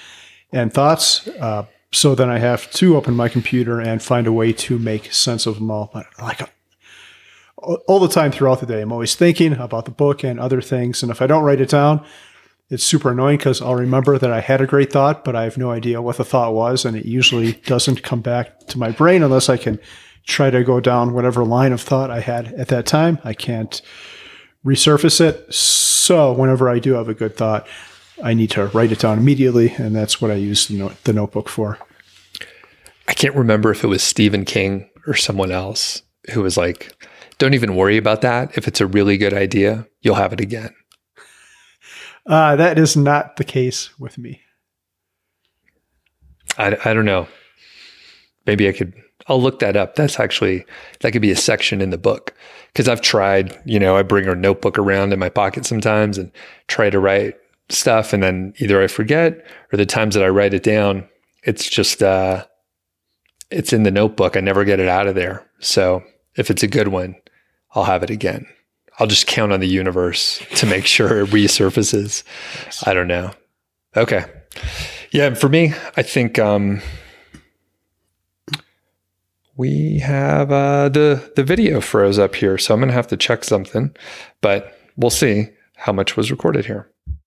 B: and thoughts. Uh, so then I have to open my computer and find a way to make sense of them all. Like all the time throughout the day. I'm always thinking about the book and other things. And if I don't write it down, it's super annoying because I'll remember that I had a great thought, but I have no idea what the thought was. And it usually doesn't come back to my brain unless I can try to go down whatever line of thought I had at that time. I can't resurface it. So whenever I do have a good thought, I need to write it down immediately. And that's what I use the, note, the notebook for.
A: I can't remember if it was Stephen King or someone else who was like, don't even worry about that. If it's a really good idea, you'll have it again.
B: Uh, that is not the case with me.
A: I, I don't know. Maybe I could, I'll look that up. That's actually, that could be a section in the book. Cause I've tried, you know, I bring a notebook around in my pocket sometimes and try to write stuff. And then either I forget or the times that I write it down, it's just, uh, it's in the notebook. I never get it out of there. So if it's a good one, I'll have it again. I'll just count on the universe to make sure it resurfaces. Yes. I don't know. Okay. Yeah, for me, I think um, we have uh, the the video froze up here, so I'm gonna have to check something, but we'll see how much was recorded here.